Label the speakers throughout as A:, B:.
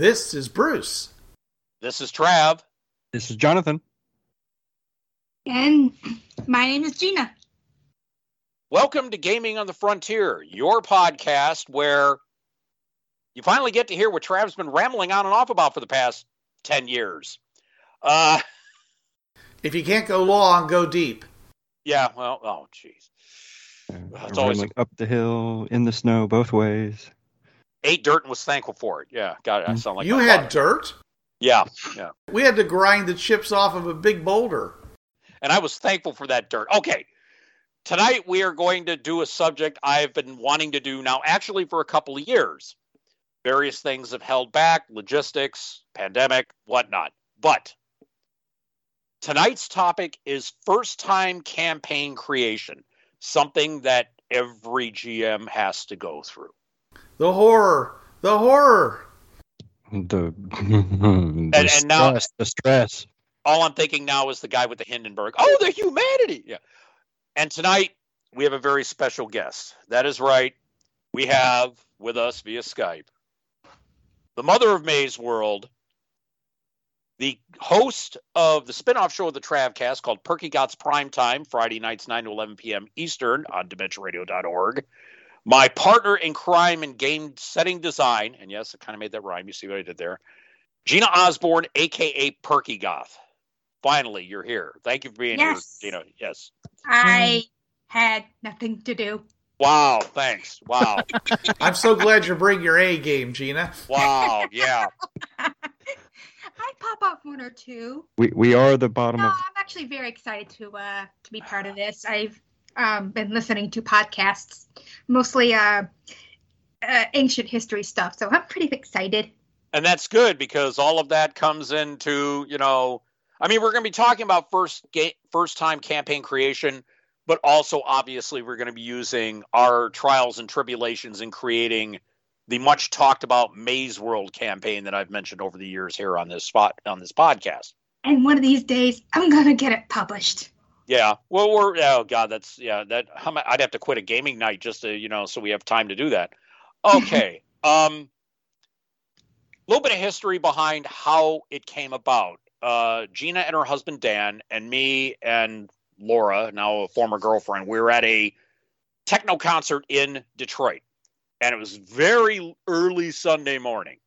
A: This is Bruce.
B: This is Trav.
C: This is Jonathan.
D: And my name is Gina.
B: Welcome to Gaming on the Frontier, your podcast where you finally get to hear what Trav's been rambling on and off about for the past 10 years. Uh,
A: If you can't go long, go deep.
B: yeah, well, oh, jeez. It's always-
C: rolling up the hill, in the snow, both ways.
B: Ate dirt and was thankful for it. Yeah, got it. I mm. sound like
A: you had
B: father.
A: dirt?
B: Yeah, yeah.
A: We had to grind the chips off of a big boulder.
B: and I was thankful for that dirt. Okay. Tonight we are going to do a subject I've been wanting to do now actually for a couple of years. Various things have held back, logistics, pandemic, whatnot. But tonight's topic is first time campaign creation, something that every GM has to go through.
A: The horror. The horror.
C: The, the
B: and now-
C: stress, the stress.
B: all I'm thinking now is the guy with the Hindenburg. Oh, the humanity. Yeah. And tonight we have a very special guest. That is right. We have with us via Skype the mother of Maze World, the host of the spin-off show of the Travcast called Perky Goth's Prime Time, Friday nights 9 to 11 p.m. Eastern on DementiaRadio.org. My partner in crime and game setting design, and yes, I kind of made that rhyme. You see what I did there. Gina Osborne, aka Perky Goth. Finally, you're here. Thank you for being
D: Yes.
B: here, Gina. Yes.
D: I had nothing to do.
B: Wow. Thanks. Wow.
A: I'm so glad you bring your A game, Gina.
B: wow. Yeah.
D: I pop off one or two.
C: We we are the bottom
D: No,
C: of.
D: I'm actually very excited to uh to be part of this. I've um been listening to podcasts, mostly uh, uh ancient history stuff, so I'm pretty excited.
B: And that's good because all of that comes into, you know, I mean, we're going to be talking about first ga- first time campaign creation, but also obviously we're going to be using our trials and tribulations in creating the much talked about Maze World campaign that I've mentioned over the years here on this spot on this podcast.
D: And one of these days, I'm gonna get it published.
B: Yeah. Well, we're oh god, that's yeah. That how mu- I'd have to quit a gaming night just to you know so we have time to do that. Okay. um, a little bit of history behind how it came about. Uh, Gina and her husband Dan and me and Laura, now a former girlfriend, we were at a techno concert in Detroit, and it was very early Sunday morning.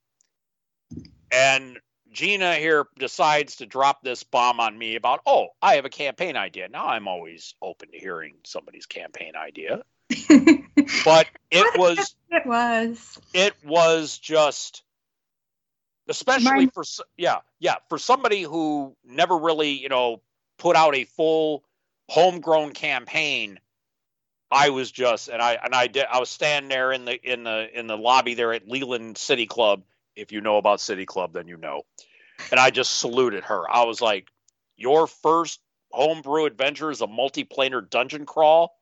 B: And Gina here decides to drop this bomb on me about, oh, I have a campaign idea. Now I'm always open to hearing somebody's campaign idea, but it was
D: It was.
B: it was just especially
D: Mine-
B: for yeah yeah for somebody who never really you know put out a full homegrown campaign i was just and i and i did i was standing there in the in the in the lobby there at leland city club if you know about city club then you know and i just saluted her i was like your first homebrew adventure is a multiplanar dungeon crawl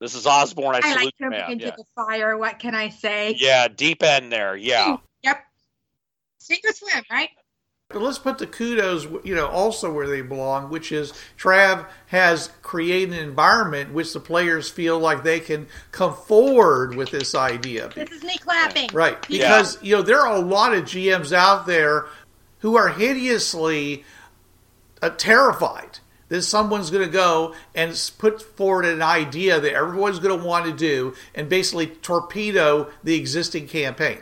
B: this is osborne i,
D: I
B: salute
D: like
B: man
D: into
B: yeah.
D: the fire. What can I say?
B: yeah deep end there yeah
D: Yep. Sink or swim, right?
A: But let's put the kudos, you know, also where they belong, which is Trav has created an environment which the players feel like they can come forward with this idea.
D: This is me clapping.
A: Right. Because, you know, there are a lot of GMs out there who are hideously uh, terrified that someone's going to go and put forward an idea that everyone's going to want to do and basically torpedo the existing campaign.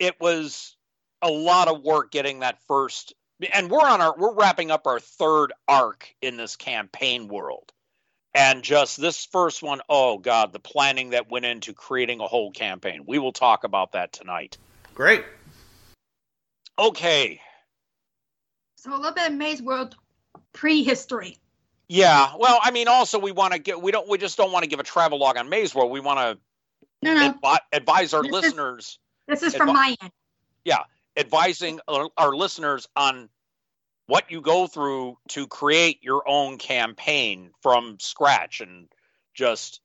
B: it was a lot of work getting that first and we're on our we're wrapping up our third arc in this campaign world and just this first one oh god the planning that went into creating a whole campaign we will talk about that tonight
A: Great.
B: okay
D: So a little bit of Maze World prehistory.
B: yeah well i mean also we want to get we don't we just don't want to give a travel log on maze world we want to
D: No, no.
B: advi- advise our
D: This is-
B: listeners,
D: This is from my end.
B: Advising our, our listeners on what you go through to create your own campaign from scratch and just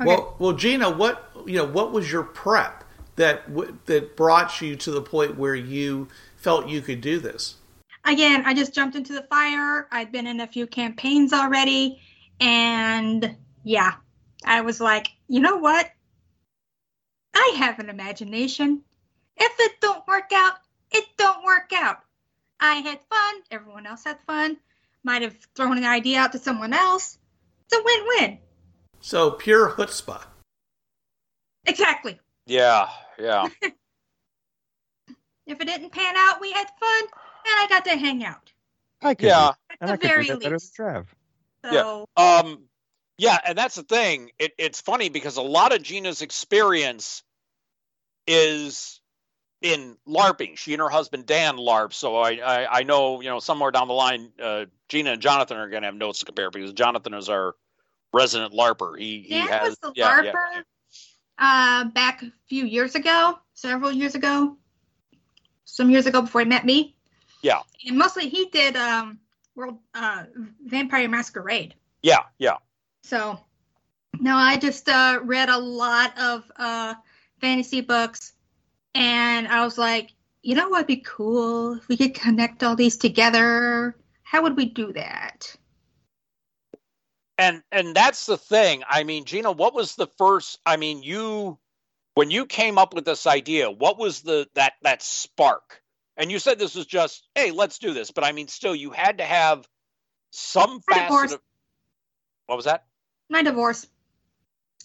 D: Okay.
A: Well, well, Gina, what you know, what was your prep that w- that brought you to the point where you felt you could do this?
D: Again, I just jumped into the fire. I'd been in a few campaigns already, and yeah, I was like, you know what? I have an imagination. If it don't work out, it don't work out. I had fun. Everyone else had fun. Might have thrown an idea out to someone else. It's a win-win.
A: So pure chutzpah.
D: Exactly.
B: yeah, yeah.
D: If it didn't pan out, we had fun, and I got to hang out.
C: I could
B: Yeah.
C: do,
D: At
C: and
D: the
C: I could
D: very
C: do that better
D: least.
C: than Trav.
D: So
B: Um, yeah, and that's the thing. It, it's funny because a lot of Gina's experience is in LARPing. She and her husband Dan LARP. So I, I, I know, you know, somewhere down the line, uh, Gina and Jonathan are going to have notes to compare because Jonathan is our resident LARPer. He, he
D: Dan
B: has,
D: was the
B: yeah,
D: LARPer
B: yeah.
D: uh, back a few years ago, several years ago, some years ago before he met me.
B: Yeah.
D: And mostly he did um, World uh, Vampire Masquerade.
B: yeah, yeah.
D: So, no, I just uh, read a lot of uh, fantasy books, and I was like, you know what'd be cool if we could connect all these together? How would we do that?
B: and and that's the thing i mean gina what was the first i mean you when you came up with this idea what was the that that spark and you said this was just hey let's do this but i mean still you had to have some
D: My
B: facet
D: divorce.
B: of what was that
D: my divorce.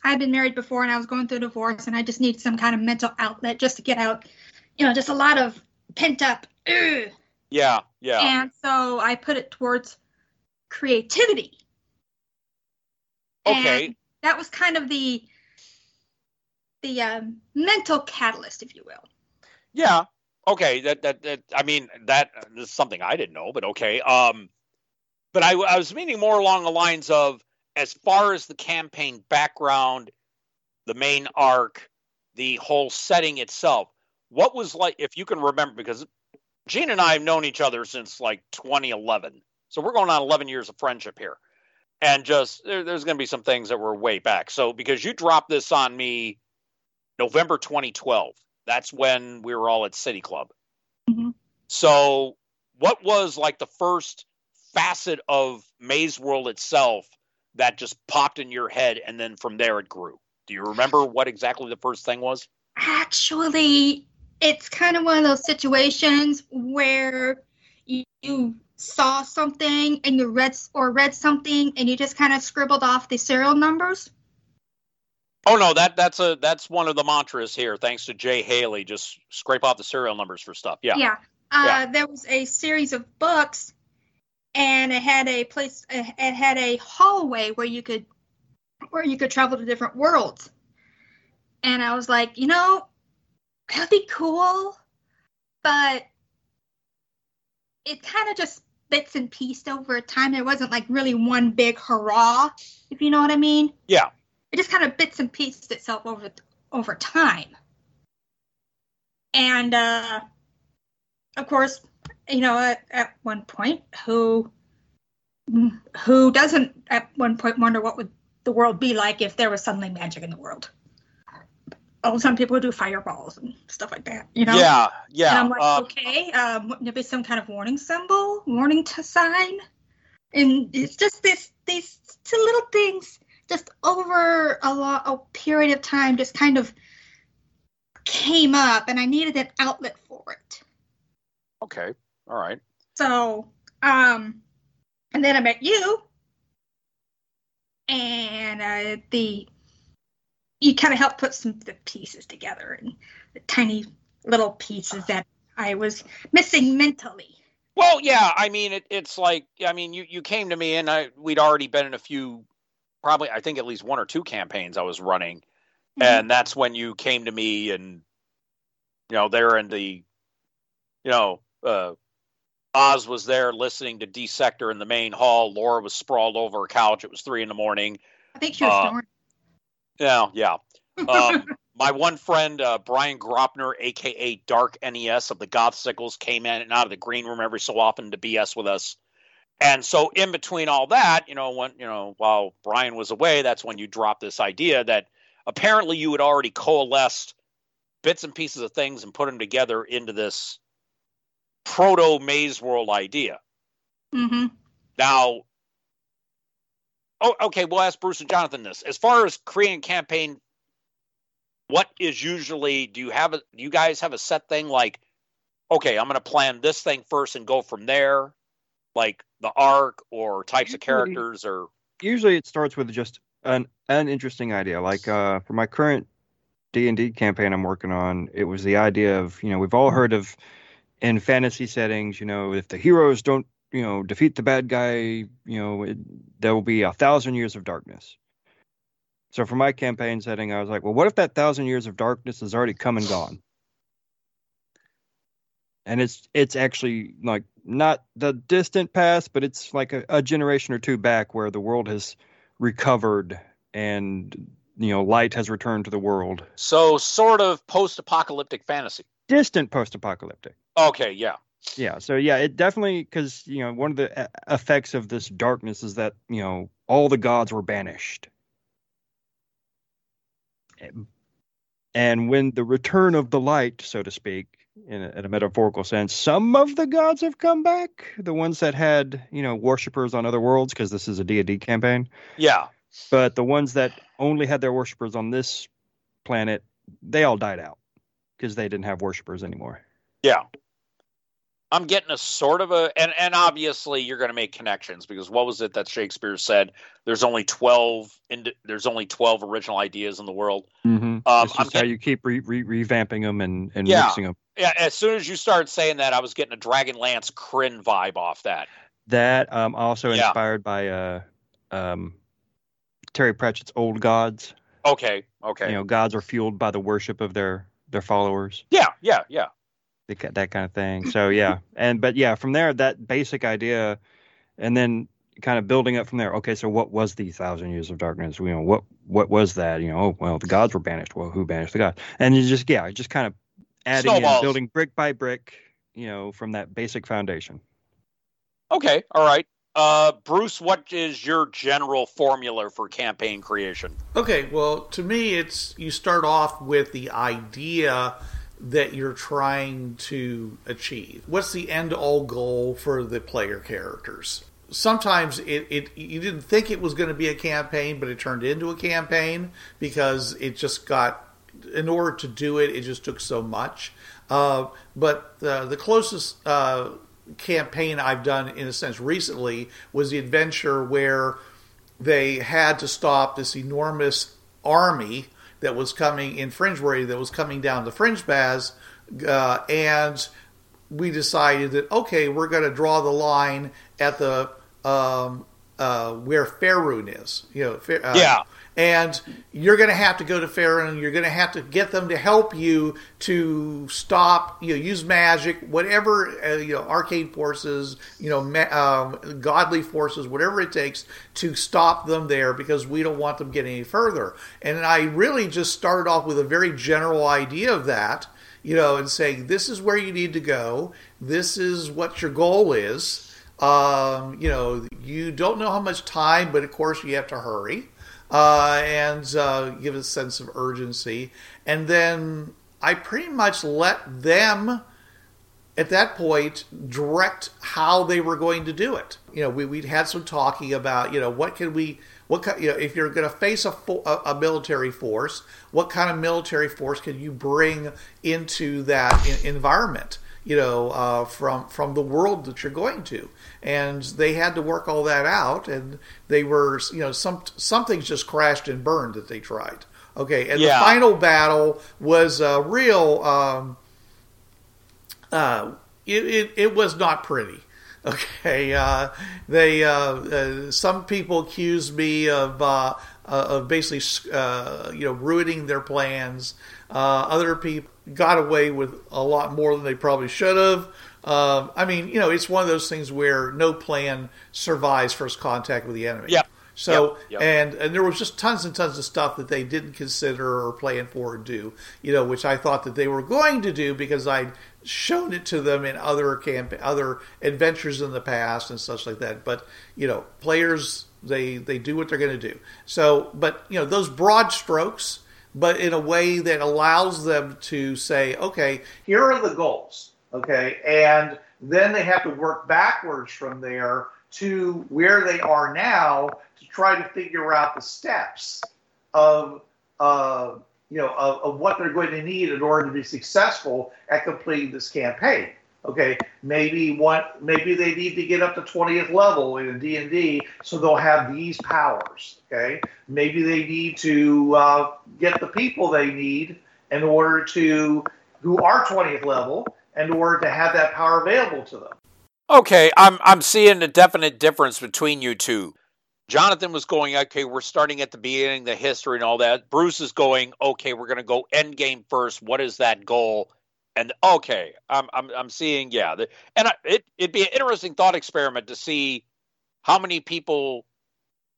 D: I had been married before and I was going through a divorce and I just needed some kind of mental outlet just to get out, you know, just a lot of pent up. "Ugh."
B: yeah yeah
D: And so I put it towards creativity.
B: okay
D: And that was kind of the the um, mental catalyst, if you will.
B: yeah okay that, that that i mean that is something i didn't know but okay um but I, I was meaning more along the lines of as far as the campaign background the main arc the whole setting itself what was like if you can remember because gene and i have known each other since like 2011 so we're going on 11 years of friendship here. And just there, there's going to be some things that were way back. So because you dropped this on me november 2012 that's when we were all at city club.
D: Mhm.
B: so what was like the first facet of maze world itself that just popped in your head and then from there it grew do you remember what exactly the first thing was
D: Actually, it's kind of one of those situations where you, you saw something and you read or read something and you just kind of scribbled off the serial numbers.
B: Oh no, that that's a that's one of the mantras here. Thanks to Jay Haley, just scrape off the serial numbers for stuff. Yeah,
D: Yeah. Uh,
B: Yeah.
D: There was a series of books, and it had a place. It had a hallway where you could, where you could travel to different worlds. And I was like, you know, that'd be cool, but it kind of just bits and pieces over time. It wasn't like really one big hurrah, if you know what I mean.
B: yeah,
D: It just kind of bits and pieces itself over over time. And uh, of course, you know, at, at one point, who who doesn't at one point wonder what would the world be like if there was suddenly magic in the world? Oh, some people do fireballs and stuff like that, you know.
B: yeah,
D: And
B: yeah.
D: I'm like,
B: uh,
D: okay, um, wouldn't it be some kind of warning symbol, warning to sign? And it's just this, these two little things, just over a a period of time, just kind of came up, and I needed an outlet for it.
B: Okay, all right.
D: So, um, and then I met you, and uh, the you kind of helped put some the pieces together, and the tiny little pieces that I was missing mentally.
B: Well, yeah. I mean, it, it's like I mean, you you came to me and I we'd already been in a few, probably I think at least one or two campaigns I was running, and that's when you came to me and you know they're in the you know uh oz was there listening to d-sector in the main hall laura was sprawled over a couch it was three in the morning
D: I think she was
B: uh,
D: snoring.
B: yeah yeah um my one friend uh, Brian Gropner, aka Dark NES of the Goth Sickles, came in and out of the green room every so often to BS with us. And so, in between all that, you know, when you know, while Brian was away, that's when you dropped this idea that apparently you had already coalesced bits and pieces of things and put them together into this proto maze world idea.
D: hmm
B: Now, oh, okay, we'll ask Bruce and Jonathan this. As far as creating a campaign, what is usually do you have a do you guys have a set thing like, okay, I'm going to plan this thing first and go from there, like the arc or types of characters or
C: Usually it starts with just an an interesting idea. Like uh, for my current D and D campaign I'm working on, it was the idea of you know we've all heard of in fantasy settings, you know, if the heroes don't you know defeat the bad guy, you know, it, there will be a thousand years of darkness. So for my campaign setting, I was like, well, what if that thousand years of darkness has already come and gone? And it's it's actually like not the distant past, but it's like a, a generation or two back where the world has recovered and you know light has returned to the world.
B: so sort of post-apocalyptic fantasy.
C: Distant post-apocalyptic.
B: Okay, yeah.
C: Yeah, so yeah, it definitely because you know one of the e- effects of this darkness is that you know all the gods were banished, and when the return of the light, so to speak, in a, in a metaphorical sense, some of the gods have come back. The ones that had you know worshippers on other worlds, because this is a D and D campaign,
B: Yeah.
C: but the ones that only had their worshippers on this planet, they all died out because they didn't have worshippers anymore.
B: Yeah. I'm getting a sort of a and and obviously you're going to make connections because what was it that Shakespeare said? There's only 12 ind- there's only 12 original ideas in the world.
C: Mm-hmm.
B: Um,
C: it's
B: I'm
C: how you keep re- re- revamping them and, and
B: Yeah.
C: mixing them.
B: Yeah, as soon as you started saying that I was getting a Dragonlance Krynn vibe off that.
C: That um, also
B: Yeah.
C: inspired by uh, um, Terry Pratchett's Old Gods.
B: Okay, okay.
C: You know, gods are fueled by the worship of their their followers,
B: yeah, yeah, yeah.
C: The ki- that kind of thing. So yeah, and but yeah, from there that basic idea, and then kind of building up from there. Okay, so what was the thousand years of darkness? You know, what what was that? You know, oh, well, the gods were banished. Well, who banished the gods? And you just yeah, just kind of adding
B: Snowballs.
C: and building brick by brick. You know, from that basic foundation.
B: Okay, all right. Uh Bruce, what is your general formula for campaign creation?
A: Okay, well, to me, it's you start off with the idea that you're trying to achieve. What's the end all goal for the player characters? Sometimes it, it you didn't think it was going to be a campaign, but it turned into a campaign because it just got. In order to do it, it just took so much. Uh, but the closest uh, campaign I've done, in a sense, recently was the adventure where they had to stop this enormous army that was coming in Fringeworthy that was coming down the Fringe Paths, uh, and we decided that okay, we're going to draw the line at the um, uh, where Faerun is. You know, Fair- uh,
B: Yeah.
A: And you're going to have to go to Faerun. You're going to have to get them to help you to stop. You know, use magic, whatever. Uh, you know, arcane forces. You know, ma- um, godly forces, whatever it takes to stop them there because we don't want them getting any further. And I really just started off with a very general idea of that. You know, and saying this is where you need to go. This is what your goal is. Um, you know, you don't know how much time, but of course you have to hurry uh, and uh, give a sense of urgency. And then I pretty much let them, at that point, direct how they were going to do it. You know, we, we'd had some talking about, you know, what can we, what kind, you know, if you're going to face a, fo- a, military force, what kind of military force can you bring into that in, environment? You know, uh, from from the world that you're going to, and they had to work all that out, and they were, you know, some some things just crashed and burned that they tried. Okay, and
B: Yeah.
A: the final battle was a real. Um, uh, it, it it was not pretty. Okay, uh, they uh, uh, some people accused me of uh, uh, of basically uh, you know ruining their plans. Uh, other people got away with a lot more than they probably should have. Um, I mean, you know, it's one of those things where no plan survives first contact with the enemy.
B: Yeah.
A: So
B: Yep, yep.
A: and and there was just tons and tons of stuff that they didn't consider or plan for and do, you know, which I thought that they were going to do because I'd shown it to them in other camp other adventures in the past and such like that. But you know, players they they do what they're going to do. So, but you know, those broad strokes, but in a way that allows them to say, okay, here are the goals, okay, and then they have to work backwards from there to where they are now to try to figure out the steps of uh, you know of, of what they're going to need in order to be successful at completing this campaign. Okay, maybe what maybe they need to get up to 20th level in D&D so they'll have these powers. Okay, maybe they need to uh, get the people they need in order to who are 20th level in order to have that power available to them.
B: Okay, I'm I'm seeing a definite difference between you two. Jonathan was going, okay, we're starting at the beginning, the history and all that. Bruce is going, okay, we're going to go end game first. What is that goal? And okay, I'm I'm I'm seeing, yeah, the, and I, it it'd be an interesting thought experiment to see how many people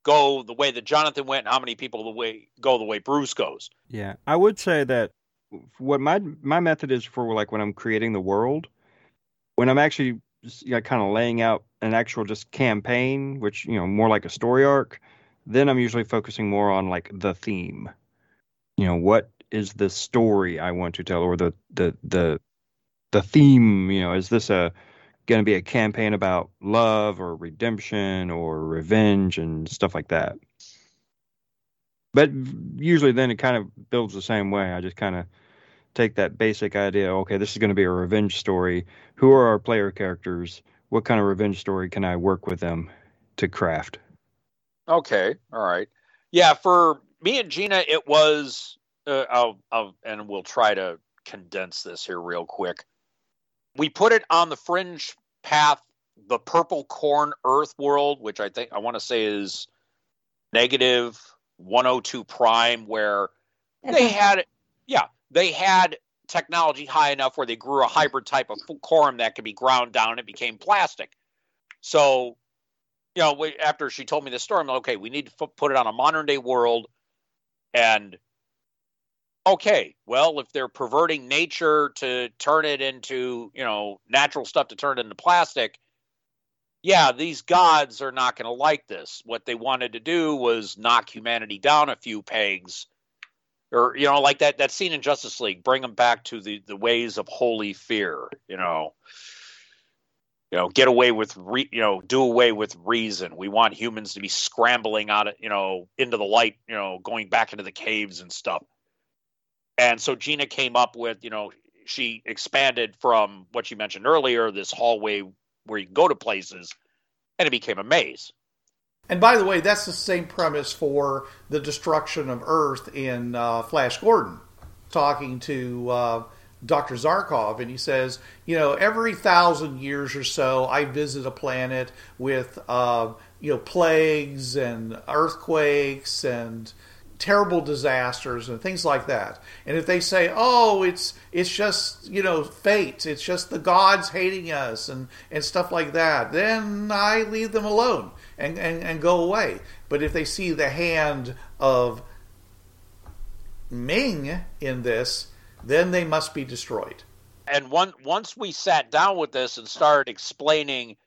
B: go the way that Jonathan went, and how many people the way go the way Bruce goes.
C: Yeah, I would say that what my my method is for like when I'm creating the world, when I'm actually you know, kind of laying out an actual just campaign, which you know more like a story arc, then I'm usually focusing more on like the theme. You know, what is the story I want to tell, or the the the the theme? You know, is this a going to be a campaign about love or redemption or revenge and stuff like that? But usually, then it kind of builds the same way. I just kind of take that basic idea. Okay, this is going to be a revenge story. Who are our player characters? What kind of revenge story can I work with them to craft?
B: Okay, all right, yeah. For me and Gina, it was. Uh, I'll, I'll, and we'll try to condense this here real quick. We put it on the fringe path, the purple corn Earth world, which I think I want to say is negative 102 prime, where they had, yeah, they had technology high enough where they grew a hybrid type of corn that could be ground down and it became plastic. So, you know, we, after she told me this story, I'm like, okay, we need to f- put it on a modern day world. And okay, well, if they're perverting nature to turn it into, you know, natural stuff to turn it into plastic, yeah, these gods are not going to like this. What they wanted to do was knock humanity down a few pegs or you know like that that scene in justice league bring them back to the the ways of holy fear you know. You know get away with re, you know do away with reason. We want humans to be scrambling out of you know into the light you know going back into the caves and stuff and so gina came up with you know she expanded from what you mentioned earlier this hallway where you go to places and it became a maze
A: And by the way, that's the same premise for the destruction of Earth in uh, Flash Gordon, talking to uh, Dr. Zarkov, and he says, you know, every thousand years or so, I visit a planet with, uh, you know, plagues and earthquakes and terrible disasters and things like that. And if they say, "Oh, it's it's just you know fate, it's just the gods hating us and and stuff like that," then I leave them alone and and, and go away. But if they see the hand of Ming in this, then they must be destroyed.
B: and one, once we sat down with this and started explaining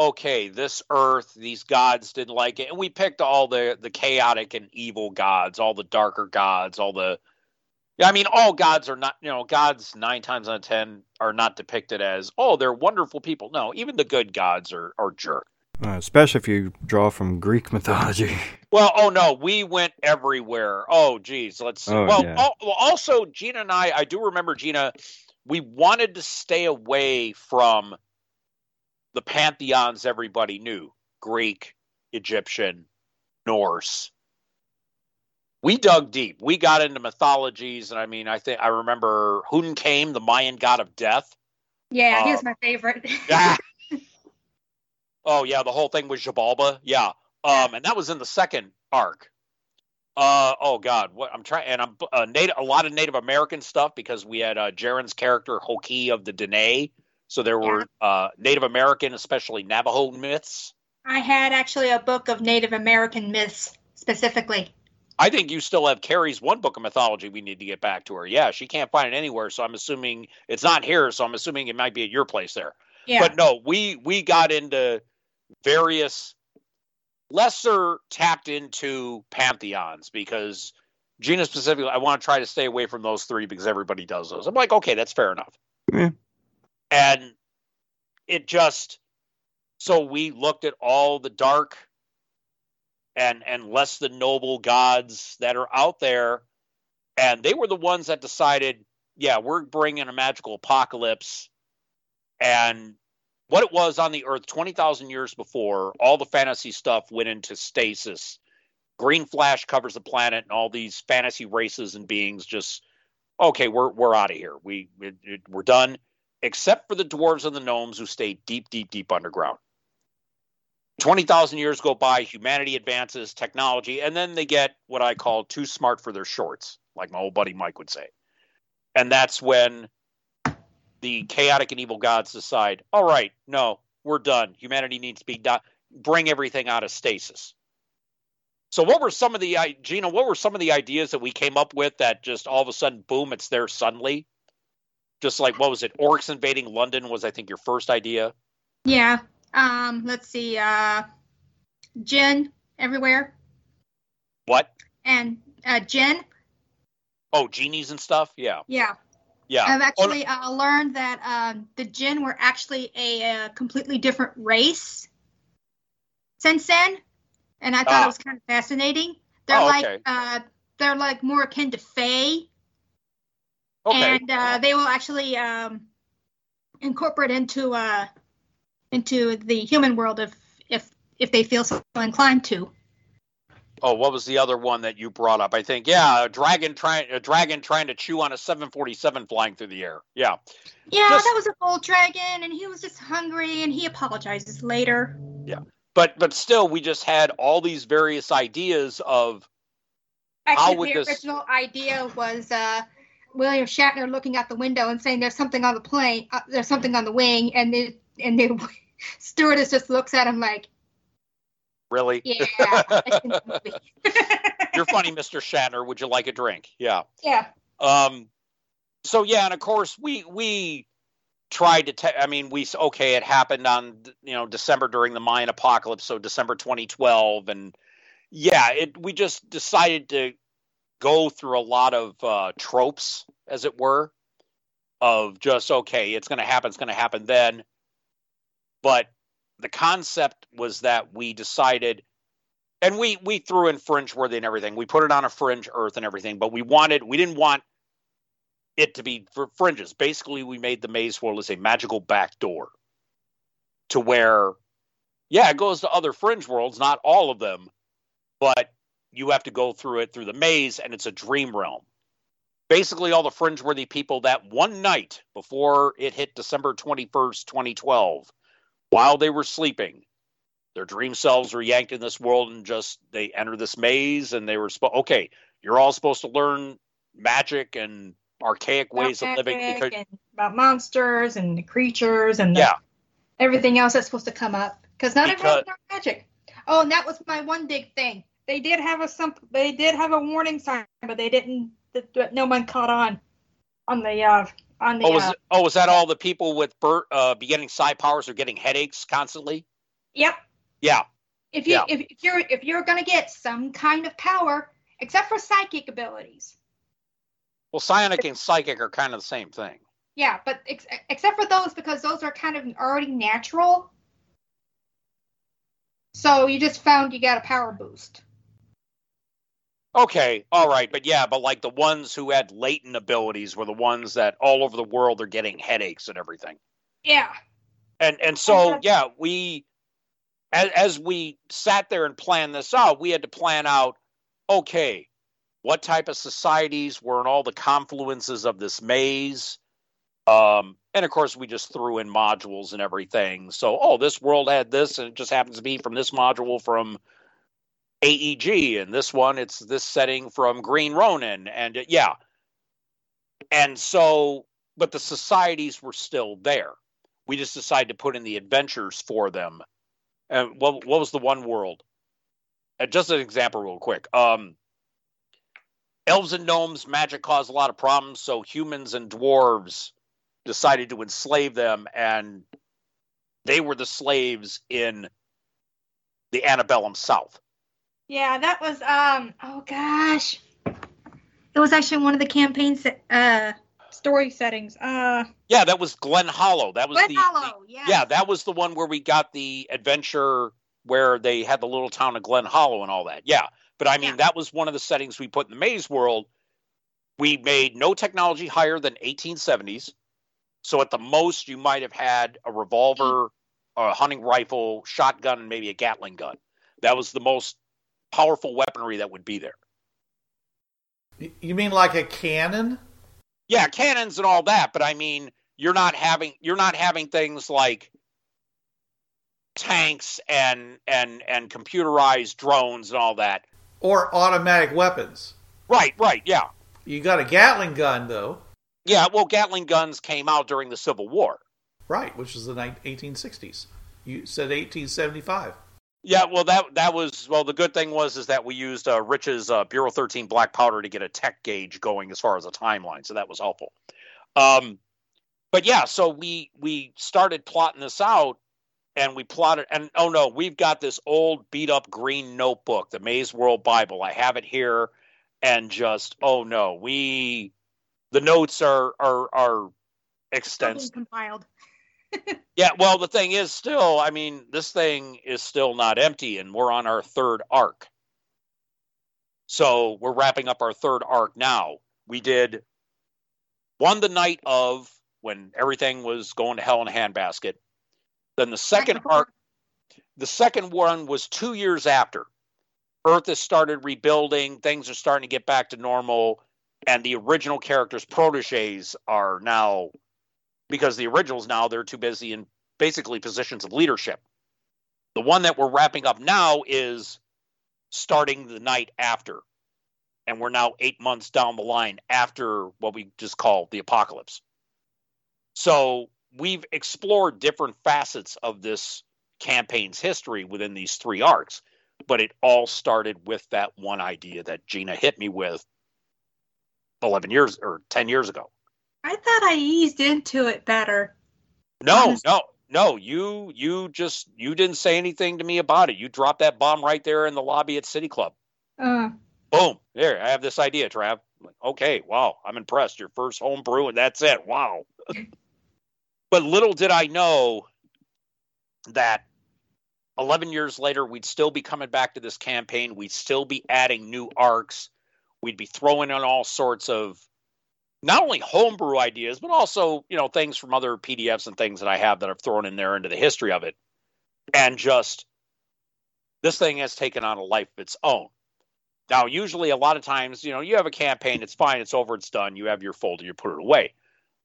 B: okay this earth these gods didn't like it and we picked all the the chaotic and evil gods all the darker gods all the yeah i mean all gods are not you know gods nine times out of ten are not depicted as oh they're wonderful people no even the good gods are are jerks
C: Uh, especially if you draw from Greek mythology.
B: Well, oh no, we went everywhere. Oh geez, let's see.
C: Oh,
B: well,
C: yeah.
B: al- well, also Gina and I, I do remember Gina. We wanted to stay away from the pantheons everybody knew: Greek, Egyptian, Norse. We dug deep. We got into mythologies, and I mean, I think I remember Hun-Came, the Mayan god of death.
D: Yeah, he was my favorite.
B: Ah. oh yeah, the whole thing was Xibalba. Yeah. Um, and that was in the second arc. Uh oh God, what I'm trying and I'm uh, native a lot of Native American stuff because we had uh, Jaren's character Hoki of the Dene, so there were uh, Native American, especially Navajo myths.
D: I had actually a book of Native American myths specifically.
B: I think you still have Carrie's one book of mythology we need to get back to her. Yeah, she can't find it anywhere, so I'm assuming it's not here, so I'm assuming it might be at your place there.
D: Yeah.
B: But no, we we got into various lesser tapped into pantheons because Gina specifically, I want to try to stay away from those three because everybody does those. I'm like, okay, that's fair enough.
C: Yeah.
B: And it just so we looked at all the dark and and less than noble gods that are out there, and they were the ones that decided, yeah, we're bringing a magical apocalypse, and what it was on the Earth twenty thousand years before, all the fantasy stuff went into stasis. Green Flash covers the planet, and all these fantasy races and beings just okay, we're we're out of here. We it, it, we're done, except for the dwarves and the gnomes who stay deep, deep, deep underground. 20,000 years go by, humanity advances, technology, and then they get what I call too smart for their shorts, like my old buddy Mike would say. And that's when the chaotic and evil gods decide, all right, no, we're done. Humanity needs to be done. Bring everything out of stasis. So, what were some of the, Gina, what were some of the ideas that we came up with that just all of a sudden, boom, it's there suddenly? Just like, what was it? Orcs invading London was, I think, your first idea.
D: Yeah. Um, let's see, uh, gin everywhere.
B: What?
D: And uh, gin.
B: Oh, genies and stuff. Yeah.
D: Yeah.
B: Yeah.
D: I've actually oh, uh, learned that um, the jinn were actually a, a, completely different race since then, and I thought ah. it was kind of fascinating. They're
B: oh,
D: like
B: okay.
D: uh, they're like more akin to fae,
B: okay.
D: and uh, they will actually um, incorporate into uh, into the human world if if if they feel so inclined to.
B: Oh, what was the other one that you brought up? I think yeah, a dragon trying a dragon trying to chew on a 747 flying through the air. Yeah.
D: Yeah, just, that was an old dragon, and he was just hungry, and he apologizes later.
B: Yeah, but but still, we just had all these various ideas of
D: Actually,
B: how would
D: the
B: this
D: original idea was uh, William Shatner looking out the window and saying, "There's something on the plane. Uh, there's something on the wing," and the and the stewardess just looks at him like,
B: Really?
D: Yeah.
B: You're funny, Mr. Shatner. Would you like a drink? Yeah.
D: Yeah.
B: Um. So yeah, and of course we we tried to. Te- I mean, we okay. It happened on you know December during the Mayan apocalypse, so December 2012, and yeah, it. We just decided to go through a lot of uh, tropes, as it were, of just okay, it's going to happen. It's going to happen then. But the concept was that we decided and we we threw in fringe worthy and everything we put it on a fringe earth and everything but we wanted we didn't want it to be for fringes basically we made the maze world as a magical back door to where yeah it goes to other fringe worlds not all of them but you have to go through it through the maze and it's a dream realm basically all the fringe worthy people that one night before it hit december 21st 2012 while they were sleeping. Their dream selves were yanked in this world and just they enter this maze and they were supposed okay, you're all supposed to learn magic and archaic ways of living
D: because about monsters and the creatures and the,
B: yeah.
D: everything else that's supposed to come up because not
B: Because-
D: everyone knows magic. Oh, and that was my one big thing. They did have a some. They did have a warning sign, but they didn't. No one caught on on the uh on the.
B: Oh, was
D: uh,
B: oh was that all the people with uh beginning psi powers are getting headaches constantly?
D: yep.
B: Yeah.
D: If you
B: Yeah.
D: if, if you're if you're gonna get some kind of power, except for psychic abilities,
B: Well, psionic and psychic are kind of the same thing.
D: yeah, but ex- except for those because those are kind of already natural. So you just found you got a power boost.
B: Okay, all right, but yeah, but like the ones who had latent abilities were the ones that all over the world are getting headaches and everything.
D: Yeah.
B: and and so yeah we as, as we sat there and planned this out we had to plan out okay what type of societies were in all the confluences of this maze um and of course we just threw in modules and everything so oh this world had this and it just happens to be from this module from aeg and this one it's this setting from green ronin and uh, yeah and so but the societies were still there we just decided to put in the adventures for them And what what was the one world? Uh, just an example, real quick. Um, elves and gnomes magic caused a lot of problems, so humans and dwarves decided to enslave them, and they were the slaves in the antebellum South.
D: Yeah, that was um. Oh gosh, it was actually one of the campaign se- uh story settings. Uh,
B: Yeah, that was Glen Hollow. That was
D: Glen
B: the,
D: Hollow.
B: the-
D: Yeah.
B: yeah, that was the one where we got the adventure where they had the little town of Glen Hollow and all that. Yeah, but I mean
D: Yeah.
B: that was one of the settings we put in the maze world. We made no technology higher than 1870s. So at the most you might have had a revolver, a hunting rifle, shotgun, and maybe a Gatling gun. That was the most powerful weaponry that would be there.
A: You mean like a cannon?
B: yeah, cannons and all that, but I mean, you're not having you're not having things like tanks and and and computerized drones and all that.
A: Or automatic weapons?
B: Right, right, yeah.
A: You got a Gatling gun, though.
B: Yeah, well, Gatling guns came out during the Civil War.
A: Right, which is the 1860s. You said 1875.
B: Yeah, well, that that was well. The good thing was is that we used uh, Rich's uh, Bureau 13 black powder to get a tech gauge going as far as a timeline, so that was helpful. Um, but yeah, so we we started plotting this out, and we plotted, and oh no, we've got this old beat up green notebook, the Maze World Bible. I have it here, and just oh no, we the notes are are are extensive.
D: compiled.
B: Yeah, well, the thing is, still, I mean, this thing is still not empty, and we're on our third arc. So we're wrapping up our third arc now. We did one the night of when everything was going to hell in a handbasket. Then the second arc, the second one was two years after. Earth has started rebuilding, things are starting to get back to normal, and the original characters' proteges are now because the originals now they're too busy in basically positions of leadership. The one that we're wrapping up now is starting the night after. And we're now eight months down the line after what we just call the apocalypse. So we've explored different facets of this campaign's history within these three arcs, but it all started with that one idea that Gina hit me with 11 years or 10 years ago.
D: I thought I eased into it better.
B: No,
D: Honest-
B: no, no. You you just you didn't say anything to me about it. You dropped that bomb right there in the lobby at City Club.
D: Uh,
B: Boom. There, I have this idea, Trav. Like, okay, wow, I'm impressed. Your first home brew and that's it. Wow. but little did I know that 11 years later we'd still be coming back to this campaign. We'd still be adding new arcs. We'd be throwing in all sorts of not only homebrew ideas, but also, you know, things from other PDFs and things that I have that I've thrown in there into the history of it. And just this thing has taken on a life of its own. Now, usually a lot of times, you know, you have a campaign, it's fine, it's over, it's done, you have your folder, you put it away.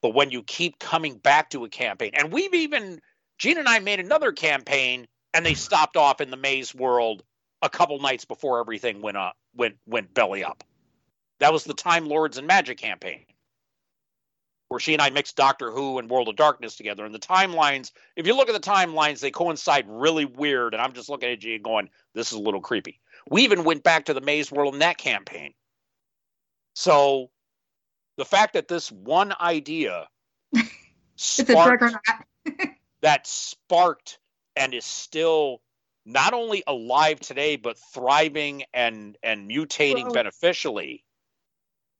B: But when you keep coming back to a campaign, and we've even Gene and I made another campaign and they stopped off in the maze world a couple nights before everything went up went went belly up. That was the Time Lords and Magic campaign. Where she and I mixed Doctor Who and World of Darkness together. And the timelines, if you look at the timelines, they coincide really weird. And I'm just looking at you and going, this is a little creepy. We even went back to the Maze World in that campaign. So the fact that this one idea
D: it's a drug or
B: sparked, that sparked and is still not only alive today but thriving and and mutating
D: Whoa.
B: beneficially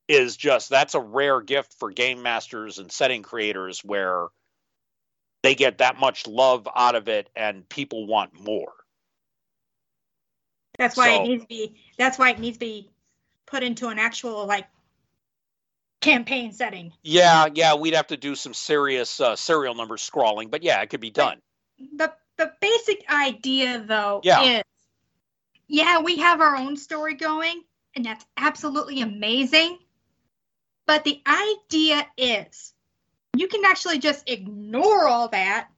B: is just that's a rare gift for game masters and setting creators where they get that much love out of it and people want more.
D: That's why
B: So-
D: it needs to be. That's why it needs to be put into an actual like campaign setting.
B: Yeah, yeah, we'd have to do some serious uh, serial number scrawling, but yeah, it could be done.
D: the the basic idea though
B: Yeah.
D: is yeah we have our own story going and that's absolutely amazing but the idea is you can actually just ignore all that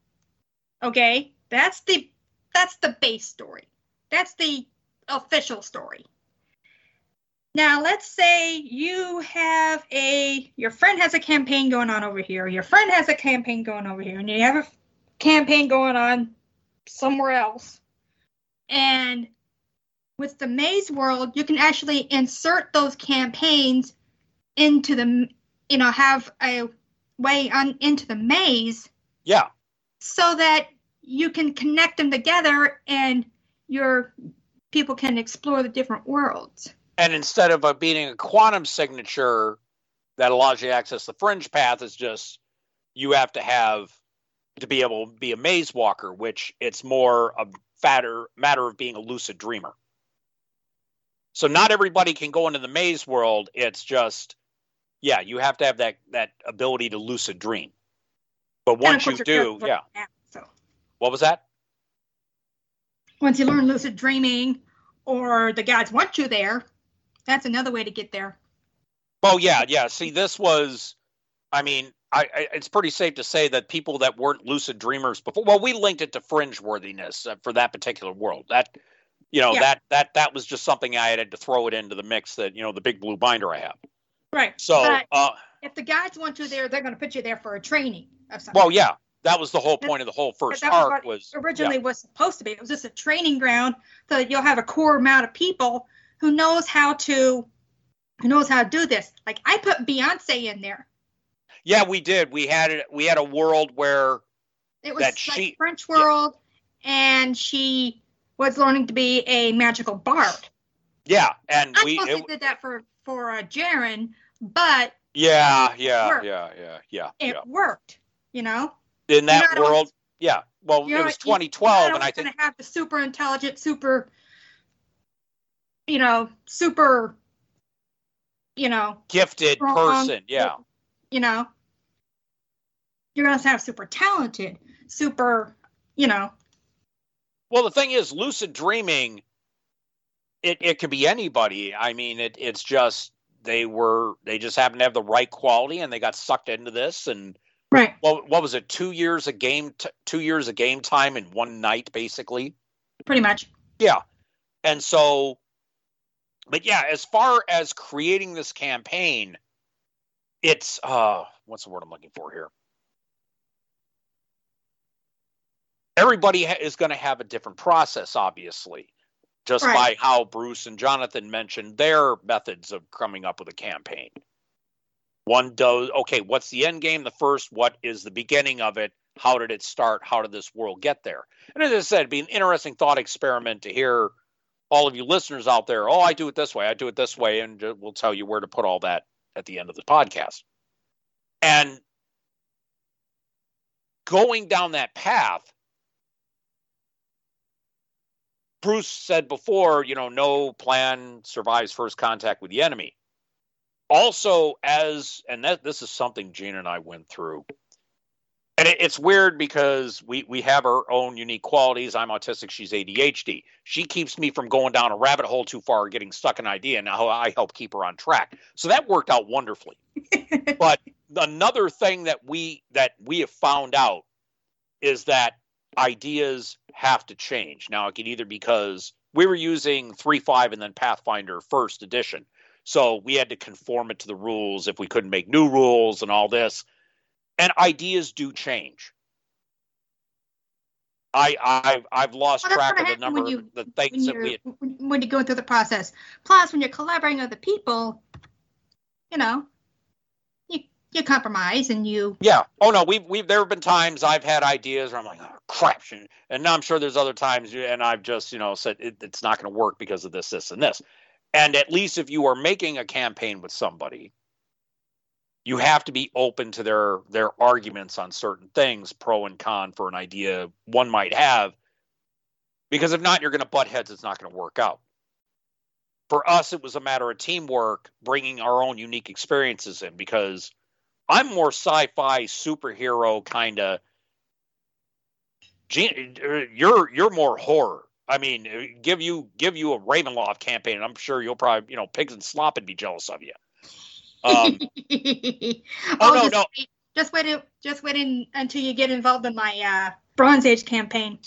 D: okay? That's the that's the base story. That's the official story. Now let's say you have a your friend has a campaign going on over here. Your friend has a campaign going over here and you have a campaign going on somewhere else. And with the maze world, you can actually insert those campaigns into the, you know, have a way on into the maze
B: Yeah.
D: so that you can connect them together and your people can explore the different worlds.
B: And instead of uh, being a quantum signature that allows you to access the fringe path, is just you have to have to be able to be a maze walker, which it's more a fatter matter of being a lucid dreamer. So not everybody can go into the maze world. It's just, yeah, you have to have that that ability to lucid dream. But once you do, yeah.
D: So
B: What was that?
D: once you learn lucid dreaming or the gods want you there, that's another way to get there.
B: Oh yeah, yeah. See, this was, I mean, I, I it's pretty safe to say that people that weren't lucid dreamers before. Well, we linked it to fringe worthiness uh, for that particular world. That, you know,
D: Yeah.
B: that that that was just something I had to throw it into the mix. That you know, the big blue binder I have.
D: Right.
B: So, uh,
D: if the guides want you there, they're going to put you there for a training of something.
B: well, yeah, that was the whole point of the whole first
D: was
B: arc was
D: originally was supposed to be. It was just a training ground so that you'll have a core amount of people who knows how to who knows how to do this. Like I put Beyonce in there.
B: Yeah, we did. We had it. We had a world where
D: It was
B: That
D: like
B: she-
D: French world, and she was learning to be a magical bard.
B: yeah, and
D: I
B: we it,
D: did that for for uh, Jaren, but
B: yeah, yeah, yeah, yeah, yeah,
D: it
B: yeah.
D: worked. You know,
B: In that
D: always-
B: world, yeah. Well, it was
D: you- you're
B: 2012, and I think
D: have the super intelligent, super, you know, super, you know,
B: gifted
D: strong,
B: person. Yeah.
D: you know, you're going to have super talented, super, you know,
B: Well, the thing is, lucid dreaming, it, it could be anybody. I mean, it it's just they were they just happened to have the right quality and they got sucked into this. And
D: right.
B: what what was it? Two years of game t- two years of game time in one night, basically.
D: Pretty much.
B: Yeah. And so, but yeah, as far as creating this campaign, it's uh, what's the word I'm looking for here? Everybody ha- is going to have a different process, obviously, just
D: Right.
B: by how Bruce and Jonathan mentioned their methods of coming up with a campaign. One does okay. What's the end game? The first. What is the beginning of it? How did it start? How did this world get there? And as I said, it'd be an interesting thought experiment to hear all of you listeners out there. Oh, I do it this way. I do it this way, and we'll tell you where to put all that at the end of the podcast. And going down that path, Bruce said before, you know, no plan survives first contact with the enemy. Also, as and that this is something Gina and I went through and it, it's weird because we we have our own unique qualities. I'm autistic. She's ADHD. She keeps me from going down a rabbit hole too far, or getting stuck in idea. Now I help keep her on track. So that worked out wonderfully. but another thing that we that we have found out is that ideas have to change. Now it can either because we were using three five and then Pathfinder first edition, so we had to conform it to the rules if we couldn't make new rules and all this and ideas do change. I I've I've lost
D: Well,
B: track of the number
D: you-
B: the
D: when
B: things that we
D: when when you're going through the process. Plus, when you're collaborating with other people, you know, you compromise and you
B: yeah. Oh no we've we've there have been times I've had ideas where I'm like oh crap and now I'm sure there's other times and I've just you know said it, it's not going to work because of this this and this. And at least if you are making a campaign with somebody you have to be open to their their arguments on certain things pro and con for an idea one might have because if not you're going to butt heads it's not going to work out. For us it was a matter of teamwork bringing our own unique experiences in because i'm more sci-fi superhero kind of you're you're more horror i mean uh, give you give you a ravenloft campaign and i'm sure you'll probably you know pigs and slop would be jealous of you um,
D: oh,
B: no,
D: just
B: no.
D: Wait, just wait, just wait in, until you get involved in my uh, Bronze Age campaign.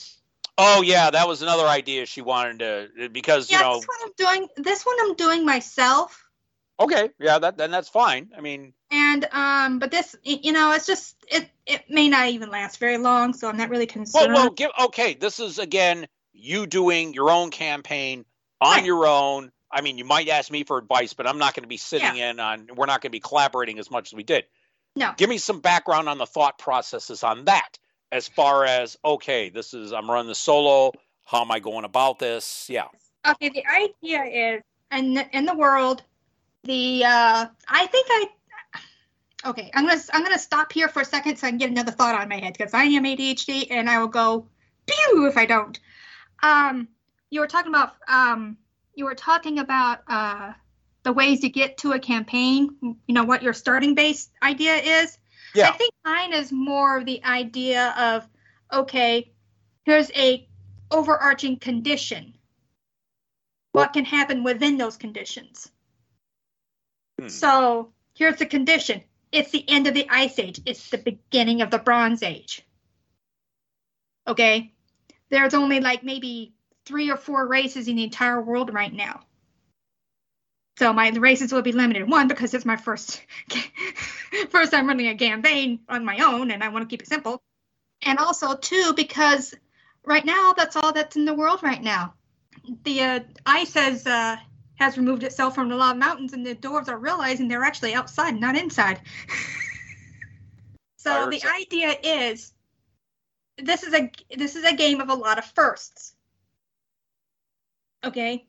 B: Oh yeah, that was another idea she wanted to because
D: Yeah,
B: you know
D: this one I'm doing. This one I'm doing myself,
B: okay yeah that then that's fine. I mean
D: and um, but this, you know, it's just it. It may not even last very long, so I'm not really concerned.
B: well well, give okay this is again you doing your own campaign on
D: Right.
B: your own. I mean, you might ask me for advice, but I'm not going to be sitting in on. We're not going to be collaborating as much as we did.
D: No.
B: Give me some background on the thought processes on that, as far as okay, this is I'm running the solo. How am I going about this? Yeah.
D: Okay, the idea is in the, in the world, the uh, I think I. Okay, I'm gonna I'm gonna stop here for a second so I can get another thought on my head because I am ADHD and I will go pew if I don't. Um, you were talking about um, you were talking about uh, the ways to get to a campaign. You know what your starting base idea is.
B: Yeah.
D: I think mine is more of the idea of okay, here's a overarching condition. What can happen within those conditions?
B: Hmm.
D: So here's the condition. It's the end of the ice age. It's the beginning of the bronze age. Okay? There's only like maybe three or four races in the entire world right now. So my races will be limited. One, because it's my first first time running a campaign on my own and I want to keep it simple. And also two, because right now that's all that's in the world right now. The uh, ice has uh, has removed itself from the of mountains, and the dwarves are realizing they're actually outside, not inside. so the idea is, this is a this is a game of a lot of firsts. Okay,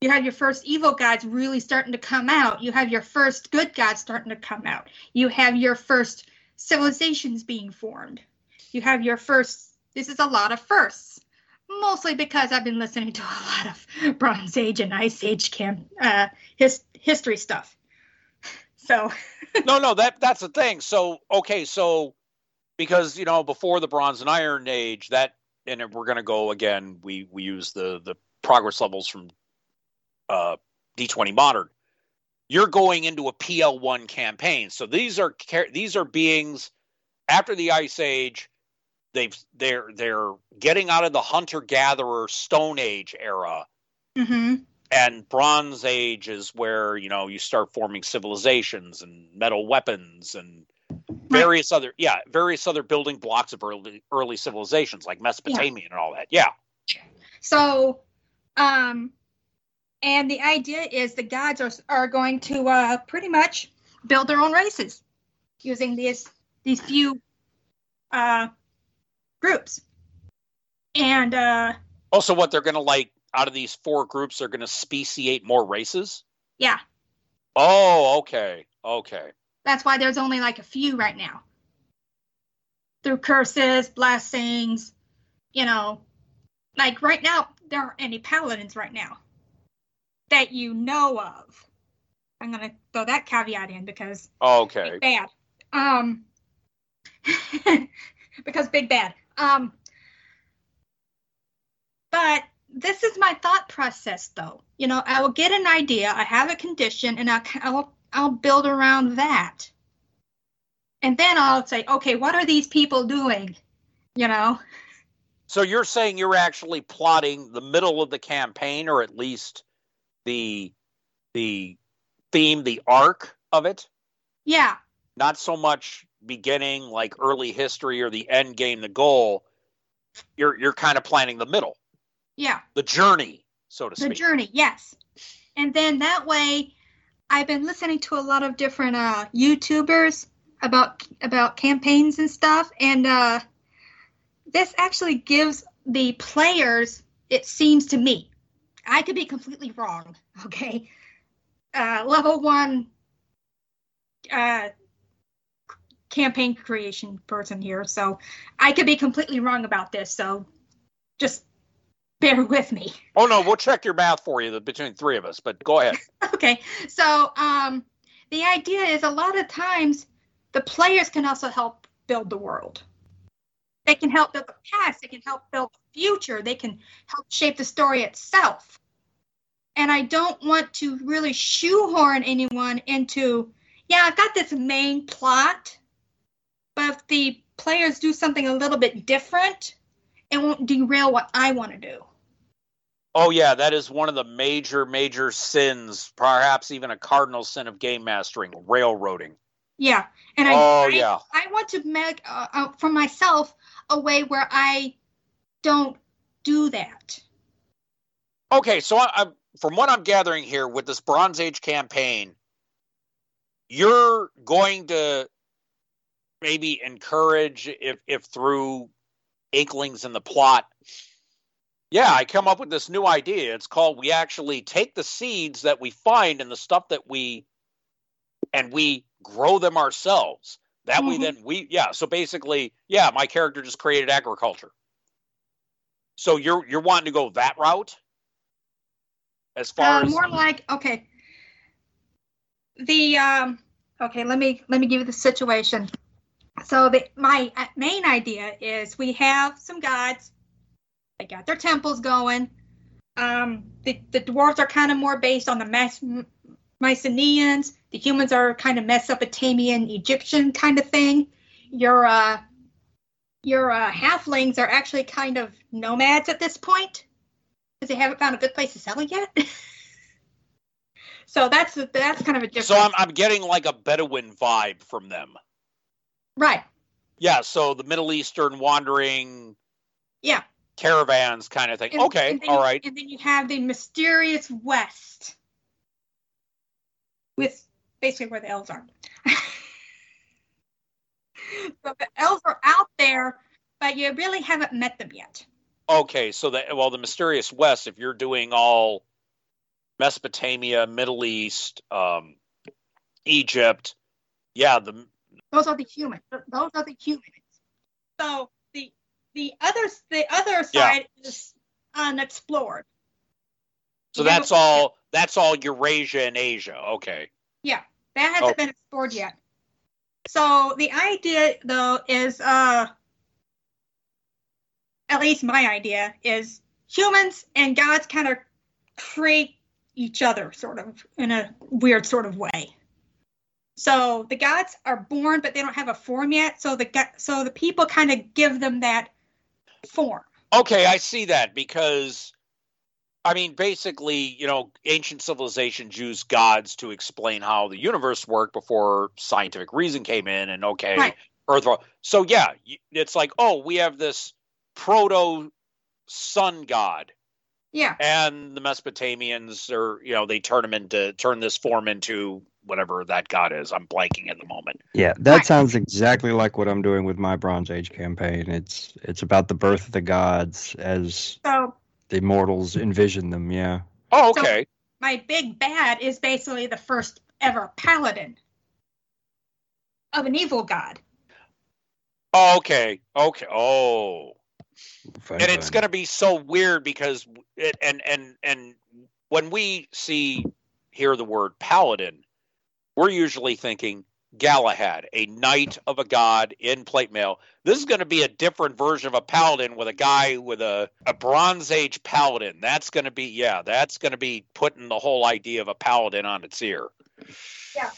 D: you have your first evil gods really starting to come out. You have your first good gods starting to come out. You have your first civilizations being formed. You have your first. This is a lot of firsts mostly because I've been listening to a lot of Bronze Age and Ice Age camp uh, his, history stuff. So
B: no, no, that that's the thing. So okay, so because you know before the Bronze and Iron Age, that and we're going to go again. We we use the the progress levels from uh, D20 Modern. You're going into a PL1 campaign, so these are these are beings after the Ice Age. They've they're they're getting out of the hunter gatherer Stone Age era.
D: Mhm.
B: and bronze age is where you know you start forming civilizations and metal weapons and various other yeah various other building blocks of early early civilizations like mesopotamian and all that. Yeah.
D: So um and the idea is the gods are are going to uh pretty much build their own races using these these few uh groups. And uh
B: also what they're gonna like out of these four groups they're gonna speciate more races
D: yeah,
B: oh okay okay
D: That's why there's only like a few right now. Through curses, blessings, you know, like right now, there aren't any paladins right now that you know of. I'm gonna throw that caveat in because
B: okay
D: big bad. Um, because big bad. Um, but this is my thought process, though. You know, I will get an idea. I have a condition, and I'll I'll, I'll build around that. And then I'll say, okay, what are these people doing? You know,
B: so you're saying you're actually plotting the middle of the campaign or at least the the theme the arc of it
D: yeah,
B: not so much beginning like early history or the end game, the goal. You're you're kind of planning the middle,
D: yeah.
B: the journey, so to
D: the
B: speak.
D: The journey yes and then that way i've been listening to a lot of different uh youtubers about about campaigns and stuff and uh this actually gives the players it seems to me i could be completely wrong okay uh level one uh campaign creation person here so i could be completely wrong about this so just bear with me
B: oh no, we'll check your math for you the, between three of us. But go ahead.
D: okay so um the idea is a lot of times the players can also help build the world they can help build the past they can help build the future they can help shape the story itself and i don't want to really shoehorn anyone into yeah i've got this main plot but if the players do something a little bit different it won't derail what i want to do
B: Oh yeah, that is one of the major major sins, perhaps even a cardinal sin of game mastering, railroading.
D: Yeah, and I,
B: Oh,
D: I,
B: yeah.
D: I want to make uh, uh, for myself a way where I don't do that.
B: Okay, so I, I'm from what I'm gathering here with this Bronze Age campaign, you're going to maybe encourage if if through inklings in the plot. Yeah, I come up with this new idea. It's called we actually take the seeds that we find and the stuff that we and we grow them ourselves. That way
D: Mhm.
B: then we yeah, so basically, yeah, my character just created agriculture. So you're you're wanting to go that route? As far
D: Uh,
B: as
D: more like okay. The um okay, let me let me give you the situation. So the my uh, main idea is we have some gods. They got their temples going. Um, the the dwarves are kind of more based on the Mas- Mycenaeans. The humans are kind of Mesopotamian, Egyptian kind of thing. Your uh, your uh, halflings are actually kind of nomads at this point because they haven't found a good place to settle yet. so that's that's kind of a difference.
B: so I'm I'm getting like a Bedouin vibe from them.
D: Right.
B: Yeah, so the Middle Eastern wandering
D: Yeah.
B: caravans kind of thing.
D: And-
B: okay,
D: and then
B: all
D: you-
B: right.
D: And then you have the mysterious West, with basically where the elves are. so the elves are out there, but you really haven't met them yet.
B: Okay, so that well, the mysterious West. If you're doing all Mesopotamia, Middle East, um, Egypt, yeah, the
D: Those are the humans. Those are the humans. So the the other the other
B: Yeah.
D: side is unexplored.
B: so
D: You
B: that's
D: a-
B: all. That's all Eurasia and Asia. Okay.
D: Yeah, that hasn't
B: Oh.
D: been explored yet. So the idea, though, is uh, at least my idea is humans and gods kind of create each other, sort of in a weird sort of way. So the gods are born, but they don't have a form yet. So the so the people kind of give them that form.
B: Okay, I see that because, I mean, basically, you know, ancient civilizations used gods to explain how the universe worked before scientific reason came in, and okay,
D: Right.
B: Earth. So yeah, it's like, oh, we have this proto sun god,
D: Yeah,
B: and the Mesopotamians are, you know, they turn him into turn this form into whatever that god is. I'm blanking at the moment.
C: Yeah, that
D: Right.
C: sounds exactly like what I'm doing with my Bronze Age campaign. It's it's about the birth of the gods as
D: so
C: the mortals envision them. Yeah.
B: Oh,
D: So-
B: okay.
D: my big bad is basically the first ever paladin of an evil god.
B: Oh, okay. Okay. Oh.
C: Fun,
B: and it's going to be so weird because it and and and when we see hear the word paladin we're usually thinking galahad a knight of a god in plate mail this is going to be a different version of a paladin with a guy with a, a bronze age paladin that's going to be yeah that's going to be putting the whole idea of a paladin on its ear Yeah.